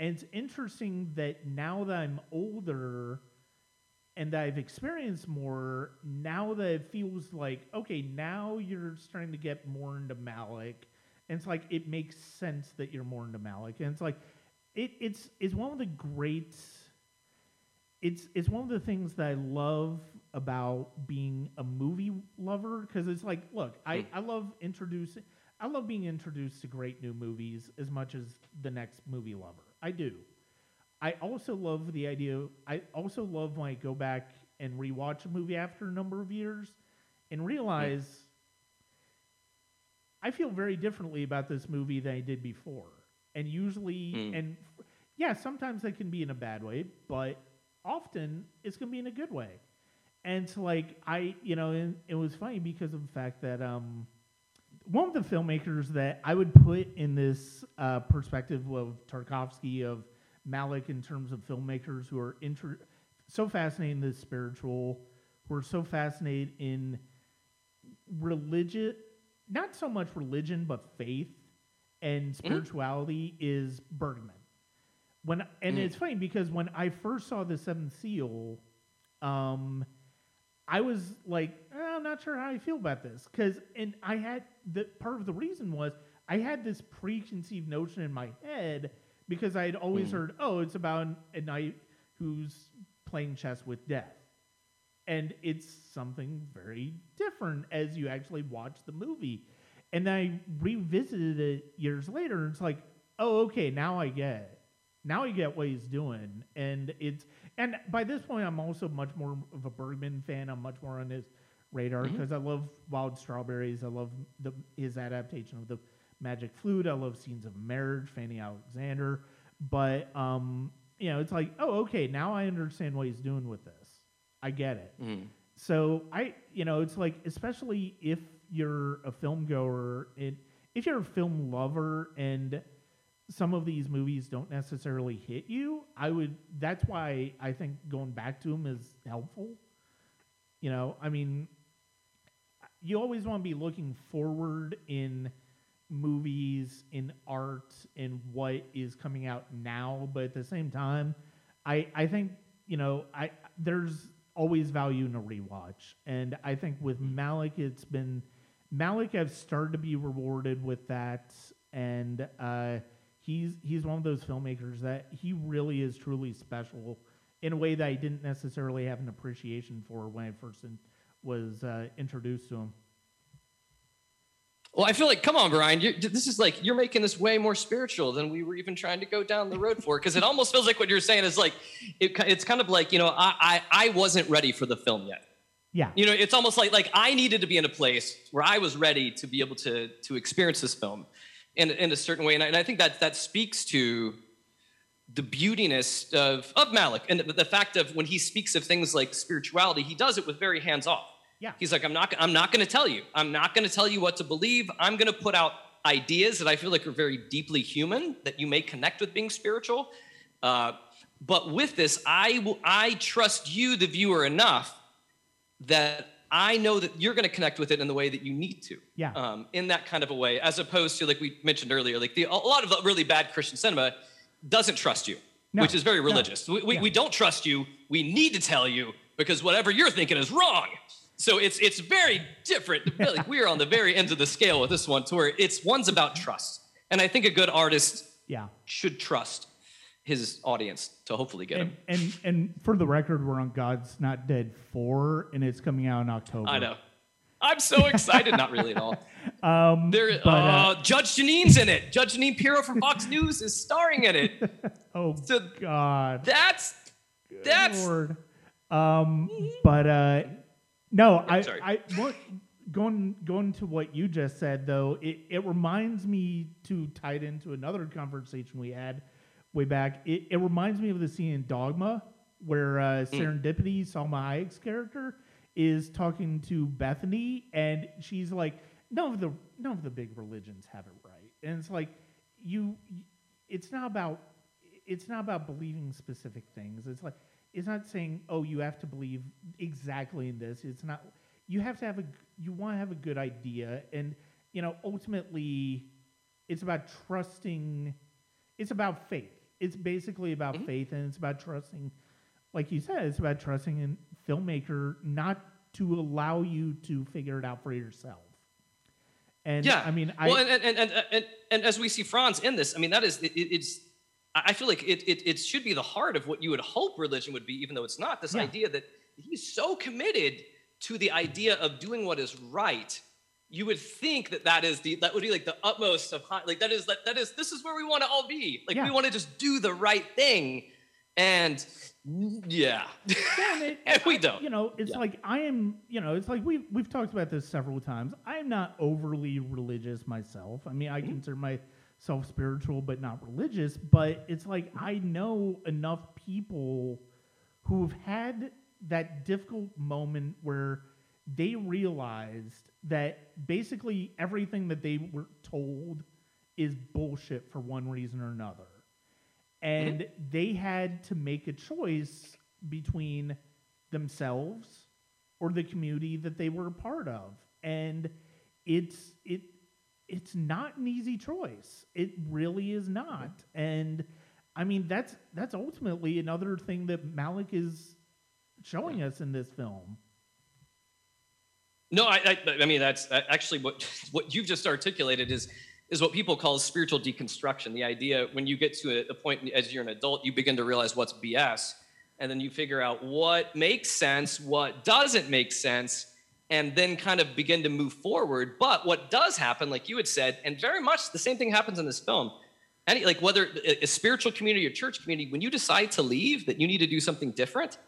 and it's interesting that now that I'm older and that I've experienced more, now that it feels like okay, now you're starting to get more into Malick, and it's like it makes sense that you're more into Malick, and it's like it, it's it's one of the great. It's it's one of the things that I love about being a movie lover because it's like, look, I, hmm. I love introducing, I love being introduced to great new movies as much as the next movie lover. I do. I also love the idea. I also love when I go back and rewatch a movie after a number of years and hmm. realize I feel very differently about this movie than I did before. And usually, Mm. and yeah, sometimes that can be in a bad way, but often it's going to be in a good way. And so, like I, you know, and it was funny because of the fact that um, one of the filmmakers that I would put in this uh, perspective of Tarkovsky of Malick in terms of filmmakers who are inter- so fascinated in the spiritual, who are so fascinated in religion, not so much religion but faith and spirituality is Bergman. When and Mm. it's funny because when I first saw the Seventh Seal, um, I was like, "Eh, I'm not sure how I feel about this because, and I had the part of the reason was I had this preconceived notion in my head because I had always heard, oh, it's about a knight who's playing chess with death, and it's something very different as you actually watch the movie, and then I revisited it years later, and it's like, oh, okay, now I get it. Now I get what he's doing, and it's and by this point, I'm also much more of a Bergman fan. I'm much more on his radar because I love Wild Strawberries. I love the his adaptation of the Magic Flute. I love Scenes of Marriage, Fanny Alexander. But um, you know, it's like, oh, okay, now I understand what he's doing with this. I get it. Mm. So I, you know, it's like, especially if you're a film goer, it, if you're a film lover and some of these movies don't necessarily hit you, I would, that's why I think going back to them is helpful. You know, I mean, you always want to be looking forward in movies, in art, in what is coming out now, but at the same time, I I think you know I there's always value in a rewatch, and I think with Malick, it's been Malick has started to be rewarded with that, and uh, he's he's one of those filmmakers that he really is truly special in a way that I didn't necessarily have an appreciation for when I first in, was uh, introduced to him. Well, I feel like, come on, Brian, this is like you're making this way more spiritual than we were even trying to go down the road for. Because it almost feels like what you're saying is like, it, it's kind of like you know, I, I I wasn't ready for the film yet. Yeah. You know, it's almost like like I needed to be in a place where I was ready to be able to to experience this film in in a certain way, and I, and I think that that speaks to the beautiness of of Malick and the, the fact of when he speaks of things like spirituality, he does it with very hands off. Yeah. He's like, I'm not, I'm not going to tell you. I'm not going to tell you what to believe. I'm going to put out ideas that I feel like are very deeply human that you may connect with being spiritual. Uh, but with this, I will, I trust you, the viewer, enough that I know that you're going to connect with it in the way that you need to. Yeah. Um, in that kind of a way, as opposed to like we mentioned earlier, like the, a lot of the really bad Christian cinema doesn't trust you, No, which is very no. religious. We, we, Yeah. we don't trust you. We need to tell you because whatever you're thinking is wrong. So it's it's very different. Like we are on the very end of the scale with this one, to where it's one's about trust, and I think a good artist Yeah. should trust his audience to hopefully get And, him. and and for the record, we're on God's Not Dead four, and it's coming out in October. I know. I'm so excited. Not really at all. Um, There, but, uh, uh, Judge Jeanine's in it. Judge Jeanine Pirro from Fox News is starring in it. oh So God, that's that's Lord. Um, but uh, no, I, sorry. I what, going going to what you just said though, it, it reminds me to tie it into another conversation we had way back. It, it reminds me of the scene in Dogma where uh, Serendipity, Salma Hayek's character, is talking to Bethany, and she's like, "None of the none of the big religions have it right," and it's like, you, it's not about it's not about believing specific things. It's like it's not saying, "Oh, you have to believe exactly in this." It's not. You have to have a. You want to have a good idea, and you know, ultimately, it's about trusting. It's about faith. It's basically about mm-hmm. faith, and it's about trusting. Like you said, it's about trusting a filmmaker not to allow you to figure it out for yourself. And yeah. I mean, I well, and and, and and as we see Franz in this, I mean, that is it, it- it's. I feel like it, it it should be the heart of what you would hope religion would be, even though it's not. This Yeah. idea that he's so committed to the idea of doing what is right. You would think that that is the that would be like the utmost of high, like that is that that is this is where we want to all be. Like Yeah. we want to just do the right thing, and yeah, Yeah, and it- and we don't. You know, it's like I am. You know, it's like we've we've talked about this several times. I am not overly religious myself. I mean, I Mm-hmm. consider myself spiritual, but not religious. But it's like I know enough people who've had that difficult moment where they realized that basically everything that they were told is bullshit for one reason or another and mm-hmm. they had to make a choice between themselves or the community that they were a part of and it's it it's not an easy choice. It really is not. And i mean that's that's ultimately another thing that Malick is showing us in this film. No, I, I, I mean that's uh, actually what what you've just articulated is is what people call spiritual deconstruction. The idea when you get to a, a point as you're an adult, you begin to realize what's BS, and then you figure out what makes sense, what doesn't make sense, and then kind of begin to move forward. But what does happen, like you had said, and very much the same thing happens in this film. Any like whether a, a spiritual community or church community, when you decide to leave, that you need to do something different,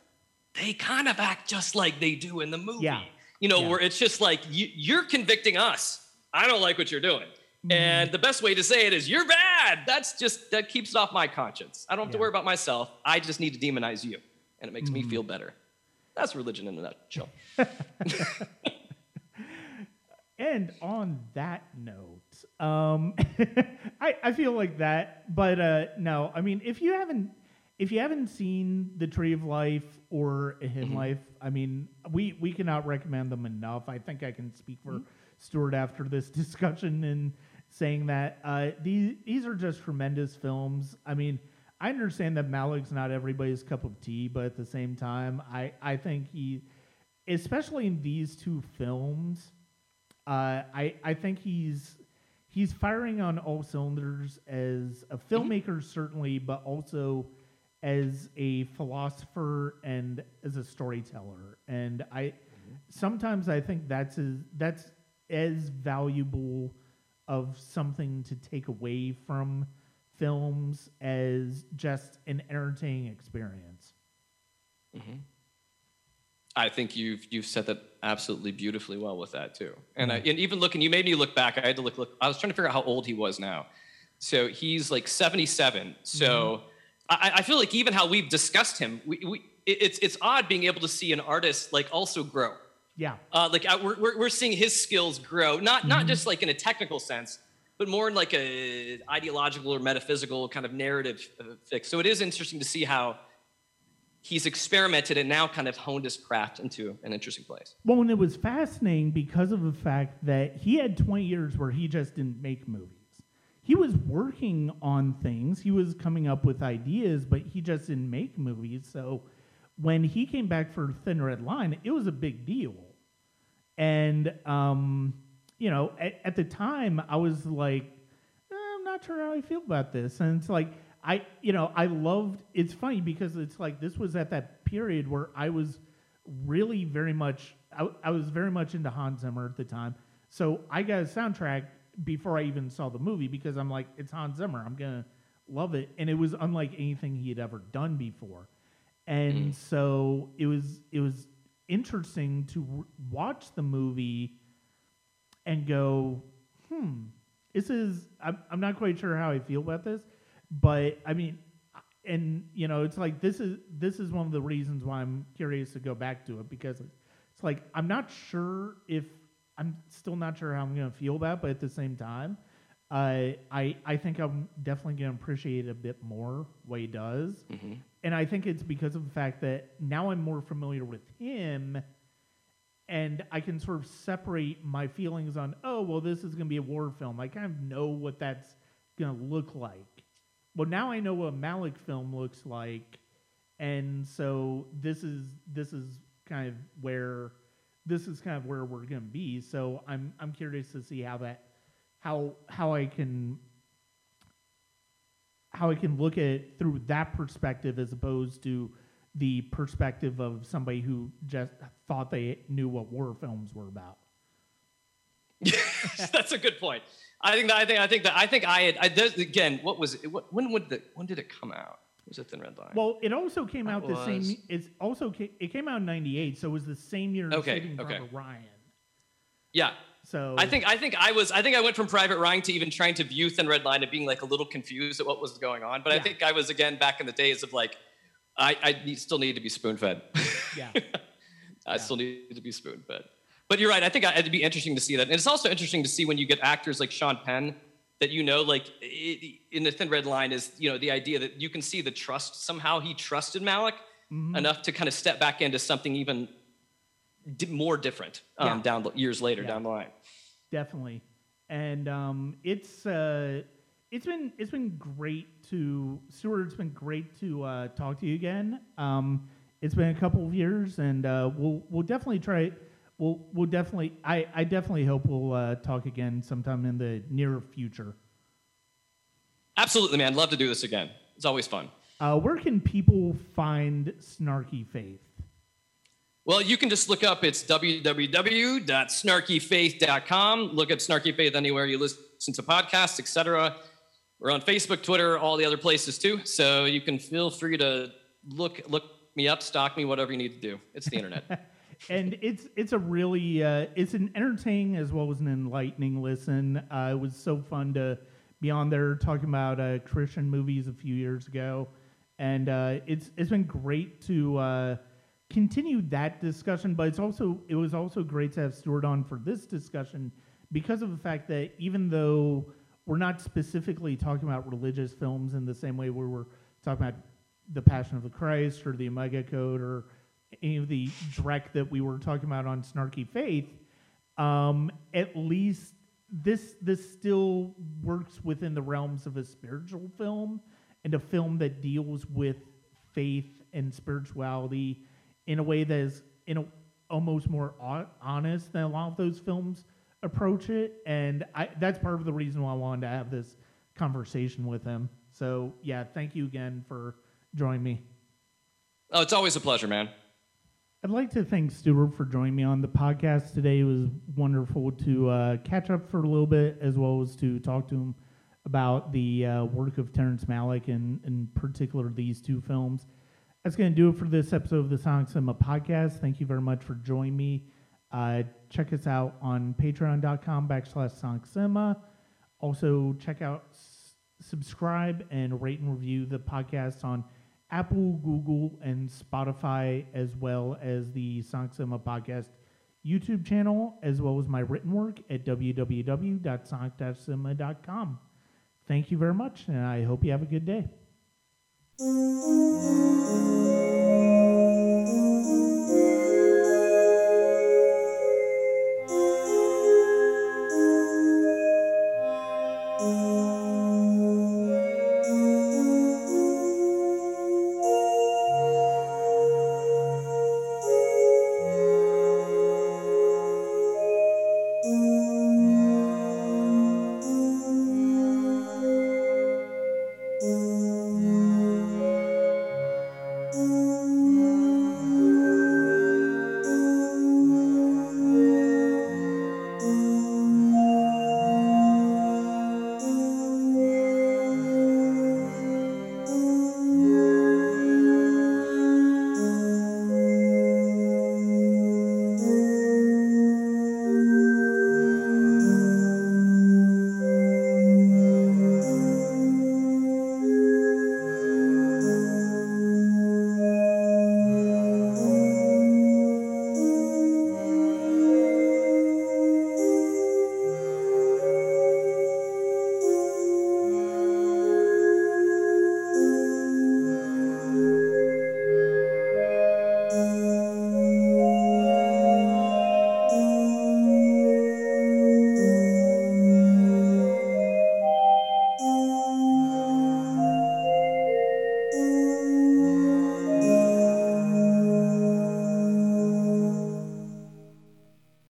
they kind of act just like they do in the movie. Yeah. You know, Yeah. where it's just like you, you're convicting us. I don't like what you're doing. Mm-hmm. And the best way to say it is you're bad. That's just that keeps it off my conscience. I don't have to worry about myself. I just need to demonize you. And it makes Mm-hmm. me feel better. That's religion in a nutshell. And on that note, um, I, I feel like that, but uh, no, I mean, if you haven't, if you haven't seen the Tree of Life or Hidden Life, I mean, we we cannot recommend them enough. I think I can speak for Stuart after this discussion and saying that uh, these these are just tremendous films. I mean, I understand that Malick's not everybody's cup of tea, but at the same time, I I think he, especially in these two films, uh, I I think he's he's firing on all cylinders as a filmmaker certainly, but also as a philosopher and as a storyteller. And I sometimes I think that's as, that's as valuable of something to take away from films as just an entertaining experience. I think you've you've said that absolutely beautifully well with that too. And, I, and even looking, you made me look back. I had to look look. I was trying to figure out how old he was now. So he's like 77. So I, I feel like even how we've discussed him, we, we it's it's odd being able to see an artist like also grow. Yeah. Uh, like uh, we're, we're, we're seeing his skills grow, not not just like in a technical sense, but more in like a ideological or metaphysical kind of narrative uh, fix. So it is interesting to see how he's experimented and now kind of honed his craft into an interesting place. Well, and it was fascinating because of the fact that he had 20 years where he just didn't make movies. He was working on things, he was coming up with ideas, but he just didn't make movies. So when he came back for Thin Red Line, it was a big deal. And, um, you know, at, at the time, I was like, "Eh, I'm not sure how I feel about this. And it's like, I, you know, I loved, it's funny because it's like this was at that period where I was really very much, I, I was very much into Hans Zimmer at the time. So I got a soundtrack before I even saw the movie because I'm like, it's Hans Zimmer. I'm going to love it. And it was unlike anything he had ever done before. And so it was, it was interesting to watch the movie and go, hmm, this is, I'm, I'm not quite sure how I feel about this, but I mean, and you know, it's like this is this is one of the reasons why I'm curious to go back to it because it's, like I'm not sure if I'm still not sure how I'm gonna feel about, it, but at the same time, uh, I I think I'm definitely gonna appreciate it a bit more what he does, and I think it's because of the fact that now I'm more familiar with him and I can sort of separate my feelings on, oh, well, this is going to be a war film. I kind of know what that's going to look like. Well, now I know what a Malick film looks like, and so this is this is kind of where this is kind of where we're going to be. So I'm I'm curious to see how that how how I can how I can look at it through that perspective as opposed to the perspective of somebody who just thought they knew what war films were about. That's a good point. I think that I think I think that I think I had I, there's- again. What was it? What, when would the when did it come out? Was it Thin Red Line? Well, it also came out the same. It's also it came out in '98, so it was the same year Okay, Saving okay. Ryan. yeah. So I think I think I was I think I went from Private Ryan to even trying to view Thin Red Line and being like a little confused at what was going on. But I think I was again back in the days of like I, I need, still need to be spoon fed. yeah, I still need to be spoon fed. But you're right. I think I- it'd be interesting to see that. And it's also interesting to see when you get actors like Sean Penn that you know, like i- in the Thin Red Line, is you know the idea that you can see the trust. Somehow he trusted Malick Mm-hmm. enough to kind of step back into something even di- more different um, Yeah. down years later Yeah. down the line. definitely. And um, it's uh, it's been it's been great to Stuart. It's been great to uh, talk to you again. Um, it's been a couple of years, and uh, we'll we'll definitely try. We'll we'll definitely. I I definitely hope we'll uh, talk again sometime in the near future. Absolutely, man. Love to do this again. It's always fun. Uh, where can people find Snarky Faith? Well, you can just look up it's www.snarkyfaith.com. Look up Snarky Faith anywhere you listen to podcasts, etc. We're on Facebook, Twitter, all the other places too. So you can feel free to look look me up, stalk me, whatever you need to do. It's the internet. and it's it's a really uh, it's an entertaining as well as an enlightening listen. Uh, it was so fun to be on there talking about uh, Christian movies a few years ago, and uh, it's it's been great to uh, continue that discussion. But it's also it was also great to have Stuart on for this discussion because of the fact that even though we're not specifically talking about religious films in the same way we were talking about the Passion of the Christ or the Omega Code or any of the dreck that we were talking about on Snarky Faith, um, at least this this still works within the realms of a spiritual film and a film that deals with faith and spirituality in a way that is in a, almost more ho- honest than a lot of those films approach it and I, that's part of the reason why I wanted to have this conversation with him so yeah thank you again for joining me Oh, it's always a pleasure, man. I'd like to thank Stuart for joining me on the podcast today. It was wonderful to uh, catch up for a little bit, as well as to talk to him about the uh, work of Terrence Malick and, in particular, these two films. That's going to do it for this episode of the Sonic Cinema podcast. Thank you very much for joining me. Uh, check us out on patreon.com backslash Sonic Cinema. Also, check out, s- subscribe, and rate and review the podcast on Apple, Google, and Spotify, as well as the Sonic Cinema Podcast YouTube channel, as well as my written work at www.sonic-cinema.com. Thank you very much, and I hope you have a good day.